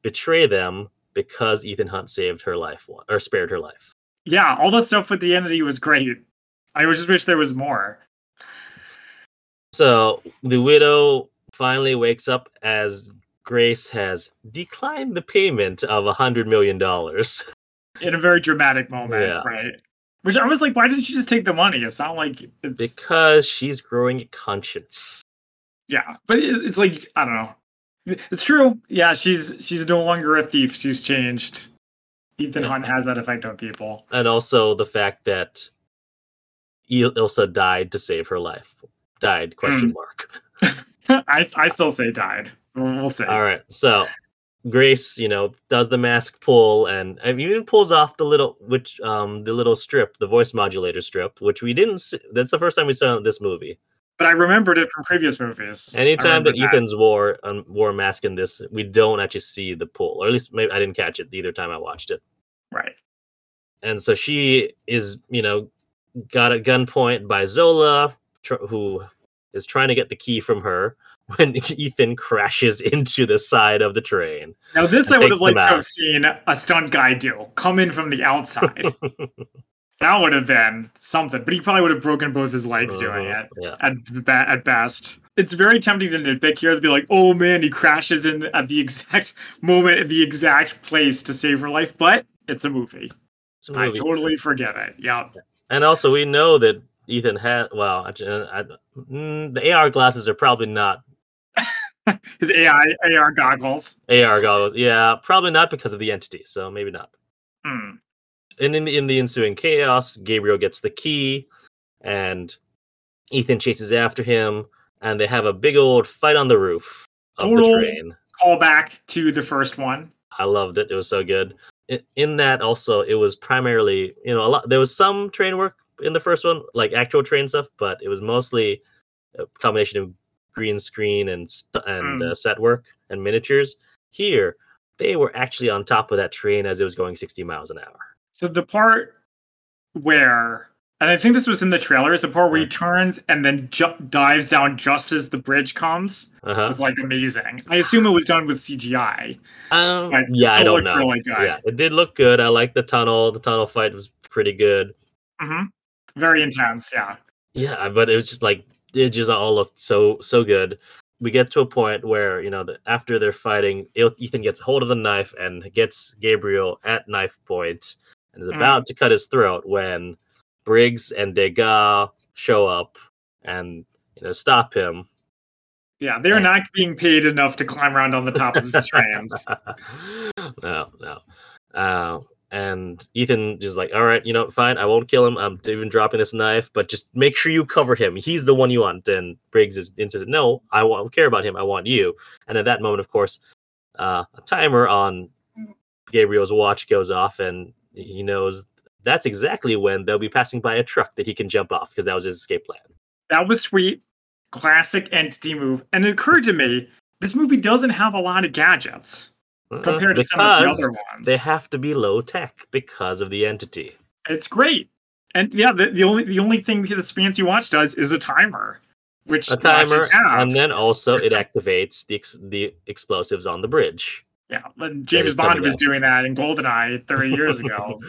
betray them because Ethan Hunt saved her life or spared her life. Yeah, all the stuff with the entity was great. I just wish there was more. So the widow finally wakes up as Grace has declined the payment of a hundred million dollars. In a very dramatic moment, Yeah. right? Which I was like, why didn't you just take the money? It's not like it's because she's growing a conscience. yeah, but it's like I don't know. It's true. Yeah, she's she's no longer a thief. She's changed. Ethan Yeah. Hunt has that effect on people. and also the fact that Il- Ilsa died to save her life. Died? Question hmm. mark. I I still say died. We'll, we'll see. All right, so Grace, you know, does the mask pull and, even pulls off the little, which um, the little strip, the voice modulator strip, which we didn't. See, that's the first time we saw this movie. But I remembered it from previous movies. Anytime that remembered Ethan's wore um, wore a mask in this, we don't actually see the pull, or at least maybe I didn't catch it either time I watched it. Right. and so she is you know got at gunpoint by zola tr- who is trying to get the key from her when ethan crashes into the side of the train Now this I would have liked to have seen a stunt guy do. Come in from the outside. that would have been something. But he probably would have broken both his legs doing Uh-huh, it. yeah At, be- at best, it's very tempting to nitpick here to be like, "Oh man, he crashes in at the exact moment, at the exact place to save her life." But it's a movie. it's a I movie. totally forget it. Yeah, and also we know that ethan had well uh, I, mm, the ar glasses are probably not his AI AR goggles. ar goggles yeah probably not because of the entity so maybe not Hmm. and in the, in the ensuing chaos, Gabriel gets the key, and Ethan chases after him, and they have a big old fight on the roof of the train. Call back to the first one. I loved it; it was so good. In, in that, also, it was primarily you know a lot. There was some train work in the first one, like actual train stuff, but it was mostly a combination of green screen and st- and Mm. uh, set work and miniatures. Here, they were actually on top of that train as it was going 60 miles an hour. So the part where, and I think this was in the trailer, is the part where he turns and then ju- dives down just as the bridge comes Uh-huh. was like amazing. I assume it was done with CGI. Um, yeah, I don't know. really. Yeah, it did look good. I like the tunnel. The tunnel fight was pretty good. hmm Very intense. Yeah. Yeah, but it was just like it just all looked so so good. We get to a point where you know the, after they're fighting, Ethan gets hold of the knife and gets Gabriel at knife point and is Mm. about to cut his throat when Briggs and Degas show up and you know stop him. Yeah. They're Right. not being paid enough to climb around on the top of the trains. no, no. Uh, and Ethan just like, all right, you know, fine, I won't kill him. I'm even dropping this knife, but just make sure you cover him. He's the one you want. And Briggs is insistent, no, I won't care about him. I want you. And at that moment, of course, uh, a timer on Gabriel's watch goes off, and he knows that's exactly when they'll be passing by a truck that he can jump off because that was his escape plan. That was sweet. Classic entity move. And it occurred to me this movie doesn't have a lot of gadgets compared to some of the other ones. they have to be low tech because of the entity. It's great. And yeah, the, the only the only thing this fancy watch does is a timer, which A timer, and then also it activates the ex- the explosives on the bridge. yeah, James Bond was up. doing that in GoldenEye 30 years ago.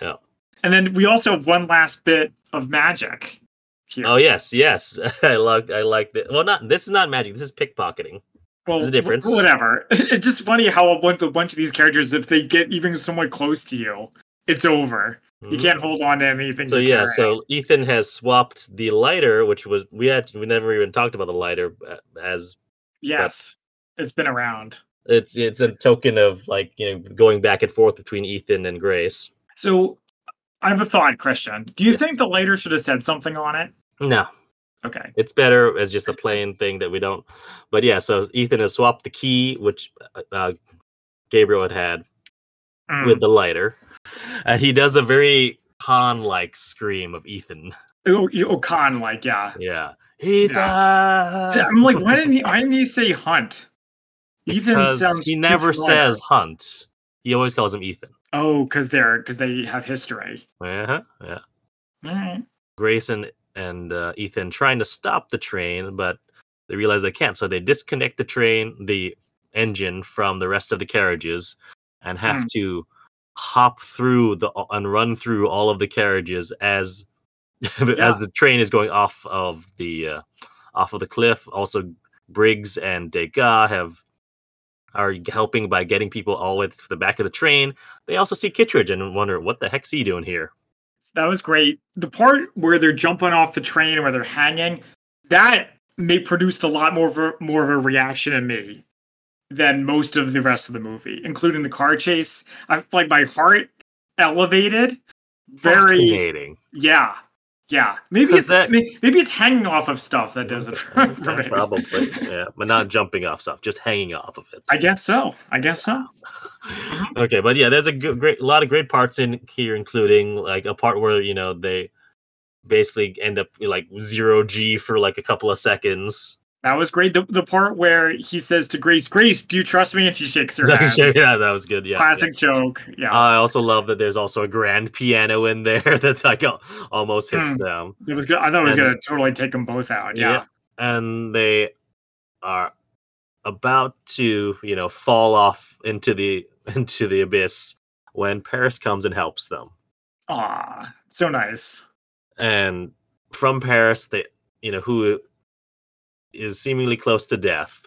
yeah. And then we also have one last bit of magic here. Oh yes, yes. I like I like that. Well, not this is not magic. This is pickpocketing. Well, the difference. Whatever. It's just funny how a bunch, a bunch of these characters, if they get even somewhat close to you, it's over. You Mhm. can't hold on to anything. So yeah, carrying. so Ethan has swapped the lighter, which was we had we never even talked about the lighter uh, as yes, it's been around. it's it's a token of like you know going back and forth between Ethan and Grace. So I have a thought, Christian. Do you Yes. think the lighter should have said something on it? No, Okay. it's better as just a plain thing that we don't. But yeah, so Ethan has swapped the key, which uh, uh, Gabriel had had Mm. with the lighter, and he does a very Khan-like scream of Ethan. Oh, you- oh, Khan, like, yeah. Yeah, Ethan. Yeah, I'm like, why didn't he? Why didn't he say Hunt? Ethan because sounds he never says Hunt. He always calls him Ethan. Oh, because they're because they have history. Uh-huh. Yeah. All right. Grace and, uh, Ethan trying to stop the train, but they realize they can't. So they disconnect the train, the engine from the rest of the carriages, and have Hmm. to hop through the and run through all of the carriages as Yeah. as the train is going off of the uh, off of the cliff. Also, Briggs and Degas have are helping by getting people all the way to the back of the train. They also see Kittredge and wonder what the heck's he doing here. That was great. The part where they're jumping off the train, where they're hanging, that may produced a lot more of a, more of a reaction in me than most of the rest of the movie, including the car chase. I like my heart elevated. Very Fascinating. yeah, yeah. Maybe it's that- maybe it's hanging off of stuff that does it for, for me. Probably, yeah, but not jumping off stuff, just hanging off of it. I guess so. I guess so. okay, but yeah, there's a good, great, a lot of great parts in here, including like a part where you know they basically end up like zero G for like a couple of seconds. That was great. The, the part where he says to Grace, "Grace, do you trust me?" and she shakes her head. yeah, that was good. Yeah, Classic joke. yeah. Yeah, I also love that there's also a grand piano in there that like almost hits Hmm. them. it was good. I thought it was and- gonna totally take them both out. Yeah. and they are about to you know fall off into the into the abyss when paris comes and helps them Ah, so nice. and from paris they you know who is seemingly close to death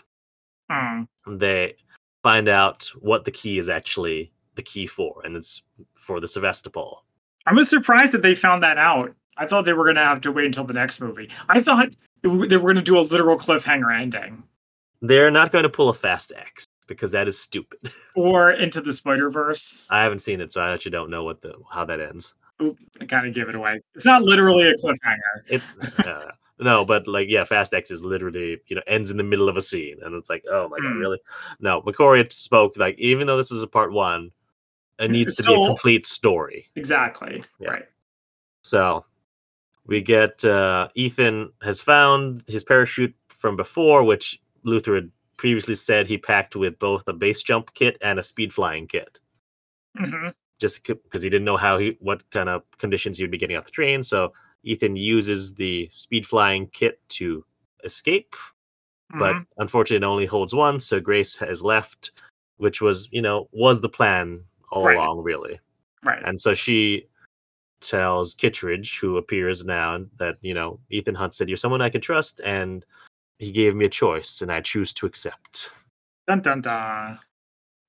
Mm. they find out what the key is actually the key for and it's for the sevastopol I was surprised that they found that out. I thought they were gonna have to wait until the next movie. I thought they were gonna do a literal cliffhanger ending, they're not going to pull a fast x because that is stupid or into the Spider Verse. i haven't seen it so i actually don't know what the how that ends Oop, I kind of gave it away. It's not literally a cliffhanger. It uh, no, but like yeah, Fast X is literally you know ends in the middle of a scene, and it's like oh my god, Mm. really? No, McQuarrie spoke like even though this is a part one, it needs to be a complete story. Exactly. Yeah. Right. So we get uh, Ethan has found his parachute from before, which Luther had previously said he packed with both a base jump kit and a speed flying kit. hmm just because he didn't know how he what kind of conditions he would be getting off the train. So Ethan uses the speed flying kit to escape, but Mm-hmm. unfortunately it only holds one. So Grace has left, which was you know was the plan all Right. along really. right. And so she tells Kittredge, who appears now, that you know Ethan Hunt said you're someone I can trust, and he gave me a choice, and I choose to accept. Dun dun dun.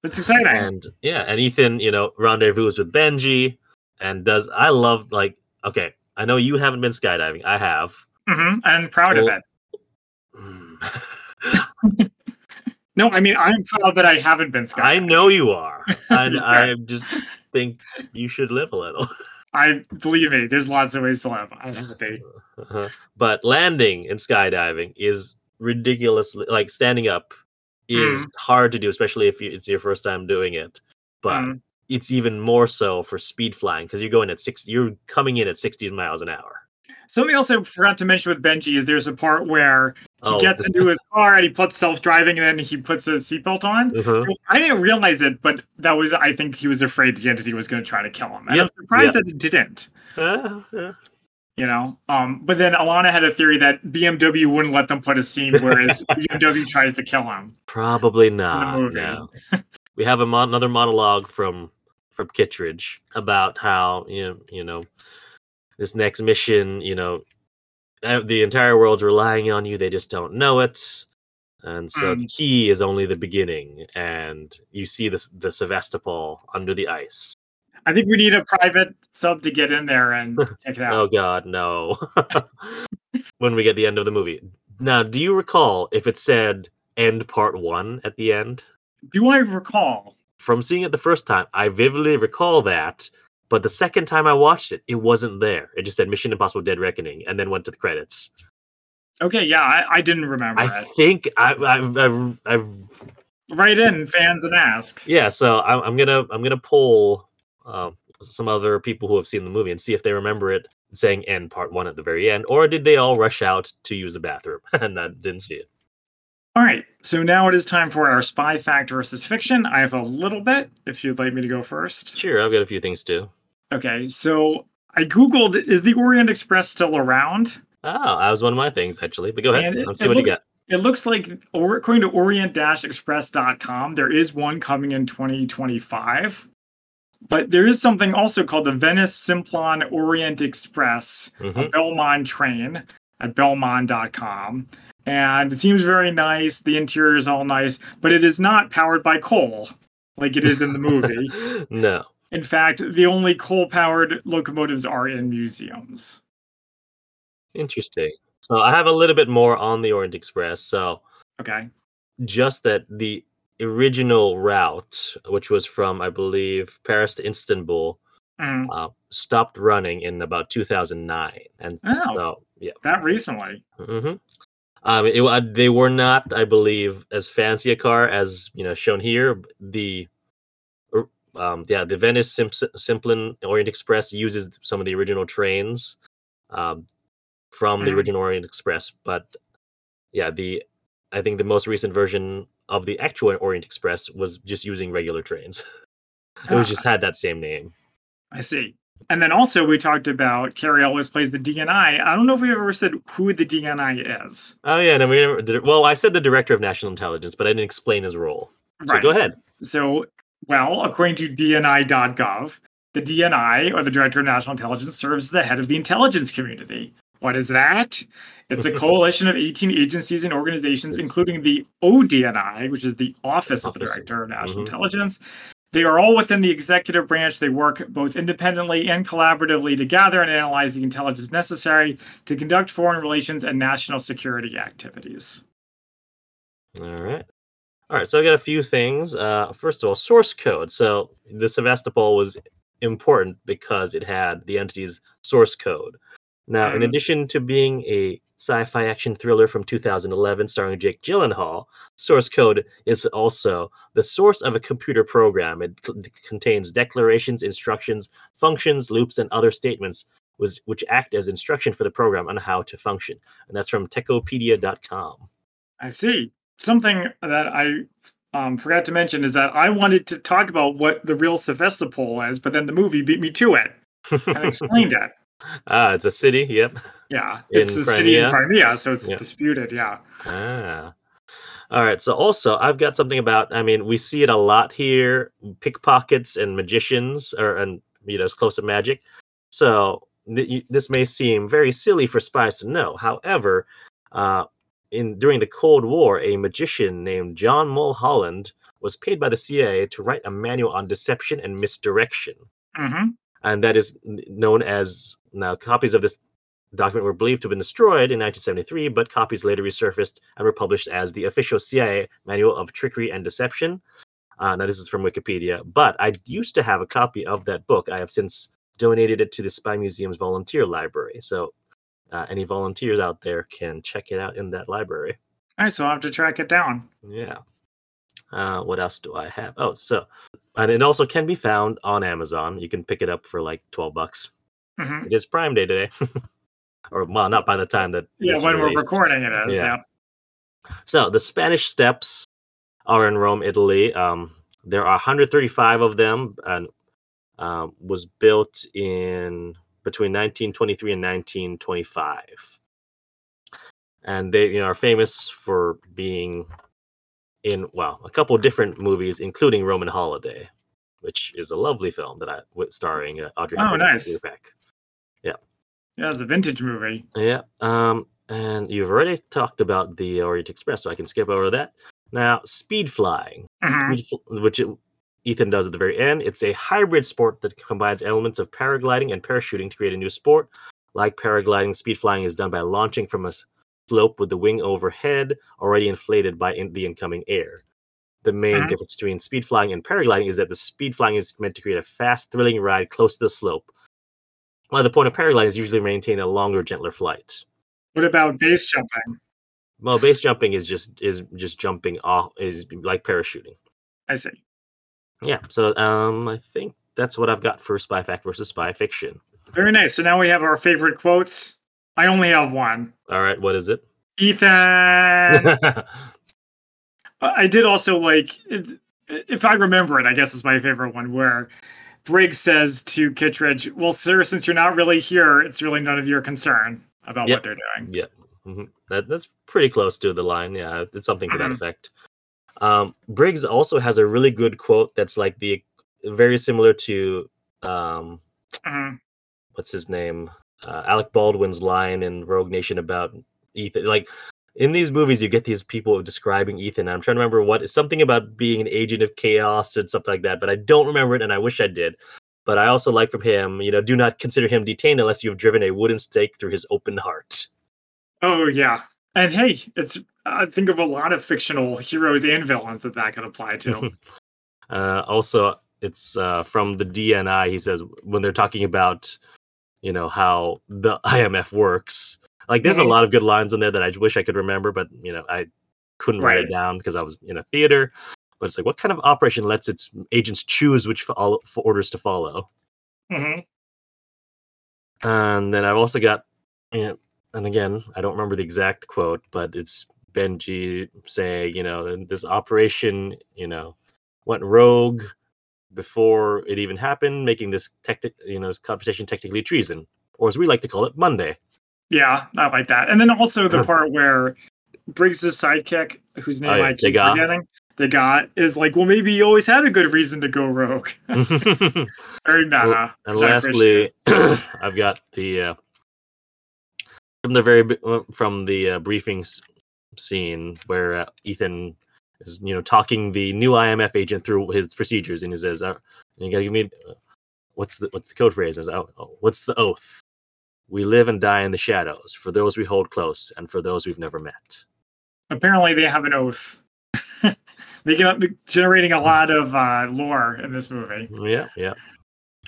It's exciting. and yeah, and Ethan, you know, rendezvous with Benji, and does I love like okay, I know you haven't been skydiving, I have. hmm I'm proud of it. No, I mean I'm proud that I haven't been skydiving. I know you are, and Yeah. I just think you should live a little. I believe me. There's lots of ways to live. I'm happy. Uh-huh. but landing in skydiving is ridiculously like standing up is hard to do, especially if you, it's your first time doing it. But Mm. it's even more so for speed flying because you're going at six. You're coming in at 60 miles an hour. Something else I forgot to mention with Benji is there's a part where he Oh, gets into his car and he puts self-driving and then he puts a seatbelt on. Mhm. So I didn't realize it, but that was I think he was afraid the entity was going to try to kill him. And Yep, I'm surprised yep. that it didn't. Uh, uh, You know, um, but then Alana had a theory that BMW wouldn't let them put a scene whereas BMW tries to kill him. probably not. no. we have a mon- another monologue from from Kittredge about how you know, you know this next mission. You know, the entire world's relying on you. They just don't know it. And so the key is only the beginning, and you see the the Sevastopol under the ice. I think we need a private sub to get in there and check it out. Oh God, no! when we get the end of the movie. Now, do you recall if it said "end part one" at the end? Do I recall? From seeing it the first time, I vividly recall that. But the second time I watched it, it wasn't there. It just said "Mission Impossible: Dead Reckoning" and then went to the credits. Okay, yeah, I, I didn't remember I it. think I, I've, I've, I've, Write in fans and ask. yeah. So I'm, I'm gonna, I'm gonna poll uh, some other people who have seen the movie and see if they remember it saying "end part one" at the very end, or did they all rush out to use the bathroom and I didn't see it. All right, so now it is time for our spy fact versus fiction. I have a little bit, if you'd like me to go first. Sure, I've got a few things too. Okay, so I googled: Is the Orient Express still around? Oh, that was one of my things actually. But go ahead. And it- Let's see what you look- got. It looks like, according to Orient-Express.com, there is one coming in 2025. But there is something also called the Venice Simplon Orient Express, a Mhm. Belmond train at belmond.com. And it seems very nice. The interior is all nice, but it is not powered by coal like it is in the movie. no. In fact, the only coal powered locomotives are in museums. Interesting. So I have a little bit more on the Orient Express. So Okay. just that the original route, which was from I believe Paris to Istanbul, Mm, uh, stopped running in about 2009, and Oh. so yeah. that recently. hmm Um, it, uh, they were not, I believe, as fancy a car as you know shown here. The er, um, yeah, the Venice Simps- Simplon Orient Express uses some of the original trains um, from the Mhm. original Orient Express, but yeah, the I think the most recent version of the actual Orient Express was just using regular trains. it was Ah. just had that same name. I see. And then also we talked about Cary always plays the DNI. I don't know if we ever said who the DNI is. Oh yeah, no, we never, did- well, I said the director of national intelligence, but I didn't explain his role. So go ahead. So, well, according to DNI.gov, the DNI, or the Director of National Intelligence, serves as the head of the intelligence community. What is that? It's a coalition of 18 agencies and organizations, including the ODNI, which is the Office of the Director of National Mhm. Intelligence. They are all within the executive branch. They work both independently and collaboratively to gather and analyze the intelligence necessary to conduct foreign relations and national security activities. All right. All right. So I've got a few things. Uh, first of all, source code. So the Sevastopol was important because it had the entity's source code. Now, in Mhm. addition to being a sci-fi action thriller from 2011 starring Jake Gyllenhaal, source code is also the source of a computer program. It c- contains declarations, instructions, functions, loops, and other statements was, which act as instruction for the program on how to function. And that's from techopedia.com. I see. Something that I um, forgot to mention is that I wanted to talk about what the real Sevastopol is, but then the movie beat me to it and explained it. Ah, it's a city. Yep. Yeah, In it's a city in Crimea? Crimea, so it's Yeah. disputed. Yeah. Ah. All right. So also, I've got something about. I mean, we see it a lot here: pickpockets and magicians, or and you know, it's close to magic. So th- you- this may seem very silly for spies to know. However, uh, in during the Cold War, a magician named John Mulholland was paid by the CIA to write a manual on deception and misdirection. hmm and that is known as now copies of this document were believed to have been destroyed in 1973 but copies later resurfaced and were published as the official cia manual of trickery and deception uh, now this is from wikipedia but i used to have a copy of that book i have since donated it to the spy museum's volunteer library so uh, any volunteers out there can check it out in that library All right, so I'll have to track it down. yeah. Uh, what else do I have? Oh, so, and it also can be found on Amazon. You can pick it up for like 12 bucks. hmm It is Prime Day today. or well, not by the time that Yeah, when we're recording it is. Yeah. Yeah. So the Spanish Steps are in Rome, Italy. Um, there are 135 of them, and um, was built in between 1923 and 1925. And they you know, are famous for being in well a couple different movies, including Roman Holiday, which is a lovely film that I with starring uh, Audrey Oh, Hepburn nice. Peck. Yeah, it's a vintage movie. Yeah. Um, and you've already talked about the Orient Express, so I can skip over that. Now, speed flying, Mhm. speed fl- which it, Ethan does at the very end, it's a hybrid sport that combines elements of paragliding and parachuting to create a new sport. Like paragliding, speed flying is done by launching from a slope with the wing overhead, already inflated by in- the incoming air. The main Mhm. difference between speed flying and paragliding is that the speed flying is meant to create a fast, thrilling ride close to the slope, while the point of paragliding is usually maintain a longer, gentler flight. What about base jumping? Well, base jumping is just is just jumping off is like parachuting. I see. Yeah. So um I think that's what I've got for spy fact versus spy fiction. Very nice. So now we have our favorite quotes. I only have one. All right, what is it? Ethan. I I did also like, if I remember it, I guess it's my favorite one, where Briggs says to Kittredge, "Well, sir, since you're not really here, it's really none of your concern about Yep. what they're doing." yeah. hmm That that's pretty close to the line. Yeah, it's something to that Mhm. effect. Um Briggs also has a really good quote that's like the very similar to um Mhm. what's his name? Uh, Alec Baldwin's line in Rogue Nation about Ethan. Like in these movies, you get these people describing Ethan. I'm trying to remember what it's something about being an agent of chaos and something like that, but I don't remember it, and I wish I did. But I also like from him, you know, do not consider him detained unless you have driven a wooden stake through his open heart. Oh yeah, and hey, it's I think of a lot of fictional heroes and villains that that could apply to. Uh, also, it's uh, from the DNI. He says when they're talking about, you know, how the IMF works. Like, there's a lot of good lines in there that I wish I could remember, but you know, I couldn't write Right. it down because I was in a theater. But it's like, what kind of operation lets its agents choose which fo- for orders to follow? Mm-hmm. And then I've also got, you know, and again, I don't remember the exact quote, but it's Benji saying, you know, this operation, you know, went rogue before it even happened, making this tactic, you know, this conversation technically treason, or as we like to call it, Monday. Yeah, I like that. And then also the part where Briggs' sidekick, whose name Oh, yeah, I keep Degas. forgetting, the guy is like, well, maybe you always had a good reason to go rogue. and meta. which I appreciate. lastly, I've got the uh, from the very uh, from the uh, briefing s- scene where uh, Ethan is you know talking the new IMF agent through his procedures, and he says, uh, "You gotta give me uh, what's the what's the code phrase?" I says, oh, oh, "What's the oath? We live and die in the shadows for those we hold close, and for those we've never met." Apparently, they have an oath. they get up generating a lot of uh, lore in this movie. Yeah, yeah.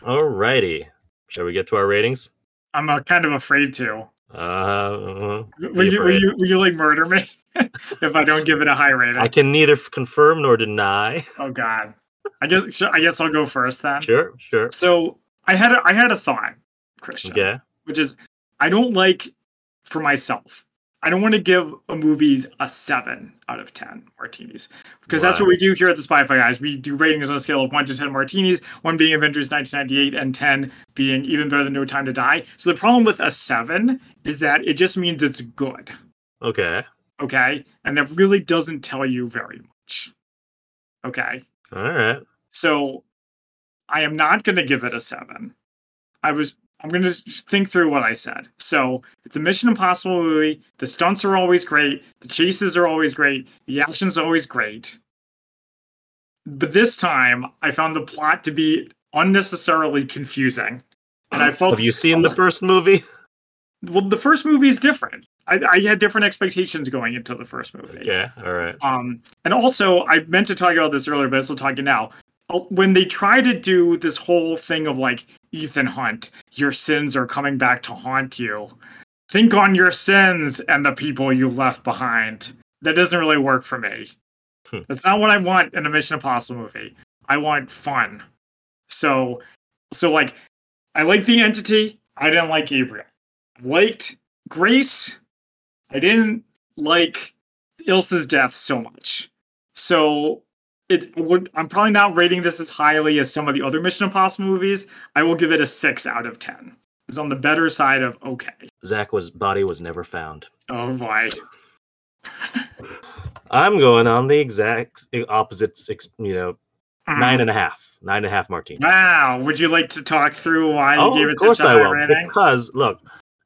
Alrighty, shall we get to our ratings? I'm uh, kind of afraid to. Uh, uh, Will you, will you, will you like murder me if I don't give it a high rating? I can neither confirm nor deny. Oh God. I guess I guess I'll go first then. Sure, sure. So I had a, I had a thought, Christian. Okay. which is I don't like for myself. I don't want to give a movies a seven out of ten martinis because that's what we do here at the Spy-Fi guys. We do ratings on a scale of one to ten martinis, one being Avengers 1998 and ten being even better than No Time to Die. So the problem with a seven is that it just means it's good, Okay. Okay, and that really doesn't tell you very much. Okay, All right. so I am not going to give it a seven. I was. I'm going to think through what I said. So it's a Mission Impossible movie. The stunts are always great. The chases are always great. The action's always great. But this time, I found the plot to be unnecessarily confusing, and I felt Have you seen the first movie? well. The first movie is different. I, I had different expectations going into the first movie. Yeah. All right. Um, and also, I meant to talk about this earlier, but I'm talking now. Uh, When they try to do this whole thing of like Ethan Hunt, your sins are coming back to haunt you. Think on your sins and the people you left behind. That doesn't really work for me. Hmm. That's not what I want in a Mission Impossible movie. I want fun. So, so like, I like the entity. I didn't like Gabriel. Liked Grace, I didn't like Ilsa's death so much. So it would I'm probably not rating this as highly as some of the other Mission Impossible movies. I will give it a six out of ten. It's on the better side of okay. Zach was body was never found. Oh boy. I'm going on the exact opposite, you know, Mm. nine and a half, nine and a half martinis. Wow. Would you like to talk through why Oh, you gave of it course such a I will. rating? Because look,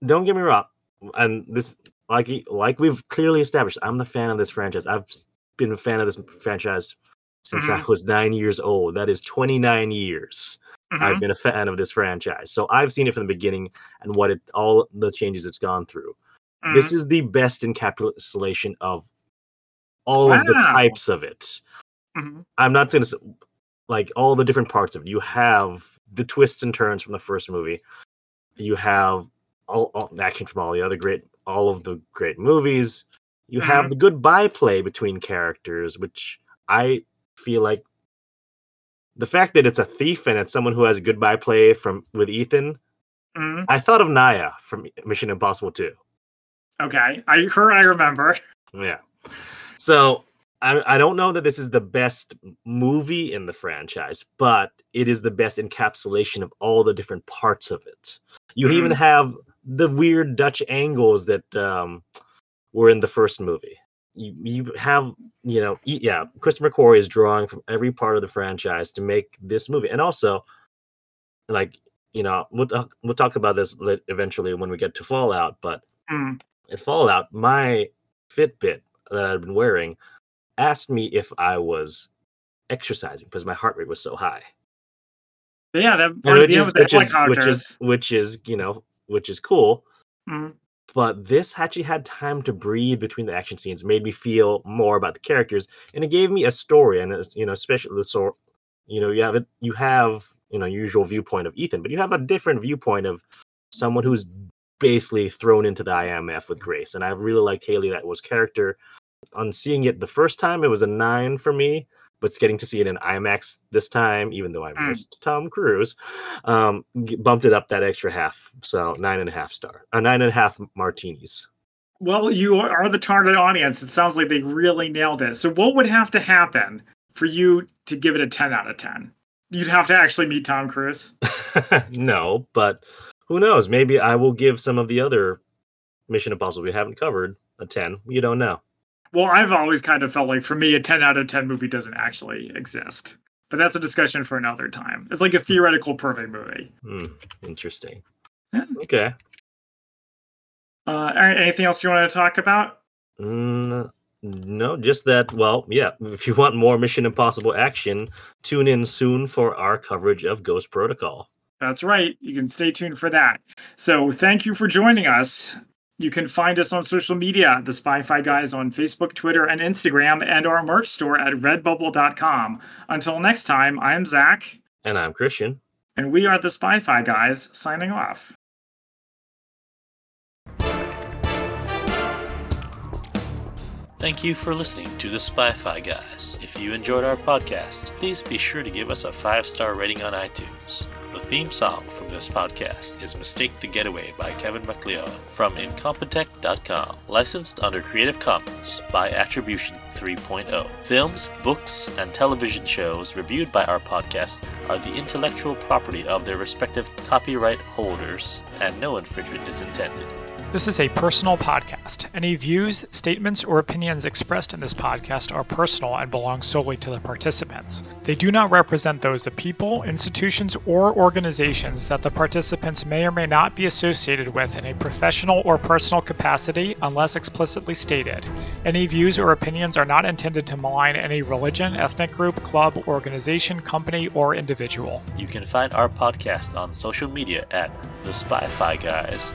don't get me wrong, and this like like we've clearly established, I'm the fan of this franchise. I've been a fan of this franchise since I Mhm. was nine years old. That is 29 years. I've Mhm. been a fan of this franchise, so I've seen it from the beginning and what it all the changes it's gone through. This Mhm. is the best encapsulation of all of the types of it. Mhm. I'm not going to like all the different parts of it. You have the twists and turns from the first movie. You have all, all action from all the other great, all of the great movies. You have Mhm. the good byplay between characters, which I feel like the fact that it's a thief and it's someone who has a good byplay from with Ethan. Mhm. I thought of Nyah from Mission Impossible 2. Okay. I her I remember. Yeah. So I, I don't know that this is the best movie in the franchise, but it is the best encapsulation of all the different parts of it. You even Mhm. have the weird Dutch angles that um, were in the first movie. You, you have, you know, yeah, Christopher McQuarrie is drawing from every part of the franchise to make this movie, and also, like, you know, we'll talk, we'll talk about this eventually when we get to Fallout, but Mm. at Fallout, my Fitbit that I've been wearing asked me if I was exercising because my heart rate was so high. But yeah, that part of which is, with the which, is, which is which is you know which is cool. Mhm. But this actually had time to breathe between the action scenes, made me feel more about the characters, and it gave me a story. And it's, you know, especially the sort, you know, you have it, you have you know usual viewpoint of Ethan, but you have a different viewpoint of someone who's basically thrown into the IMF with Grace. And I really liked Hayley that was character. On seeing it the first time, it was a nine for me, but it's getting to see it in IMAX this time, even though I Mm. missed Tom Cruise, um, bumped it up that extra half. So nine and a half star, uh, nine and a half martinis. Well, you are the target audience. It sounds like they really nailed it. So, what would have to happen for you to give it a 10 out of 10? You'd have to actually meet Tom Cruise. no, but who knows? Maybe I will give some of the other Mission Impossible we haven't covered a 10. You don't know. Well, I've always kind of felt like for me, a 10 out of 10 movie doesn't actually exist. But that's a discussion for another time. It's like a theoretical perfect movie. Hmm, interesting. Yeah. Okay. Uh, all right, anything else you want to talk about? Mm, no, just that. Well, yeah. If you want more Mission Impossible action, tune in soon for our coverage of Ghost Protocol. That's right. You can stay tuned for that. So, thank you for joining us. You can find us on social media, the Spy Fi Guys on Facebook, Twitter, and Instagram, and our merch store at redbubble.com. Until next time, I'm Zach, And I'm Christian. and we are the Spy Fi Guys signing off. Thank you for listening to the Spy Fi Guys. If you enjoyed our podcast, please be sure to give us a five star rating on iTunes. The theme song from this podcast is Mistake the Getaway by Kevin MacLeod from Incompetech.com, licensed under Creative Commons by Attribution 3.0. Films, books, and television shows reviewed by our podcast are the intellectual property of their respective copyright holders, and no infringement is intended. This is a personal podcast. Any views, statements, or opinions expressed in this podcast are personal and belong solely to the participants. They do not represent those of people, institutions, or organizations that the participants may or may not be associated with in a professional or personal capacity unless explicitly stated. Any views or opinions are not intended to malign any religion, ethnic group, club, organization, company, or individual. You can find our podcast on social media at The Spy Fi Guys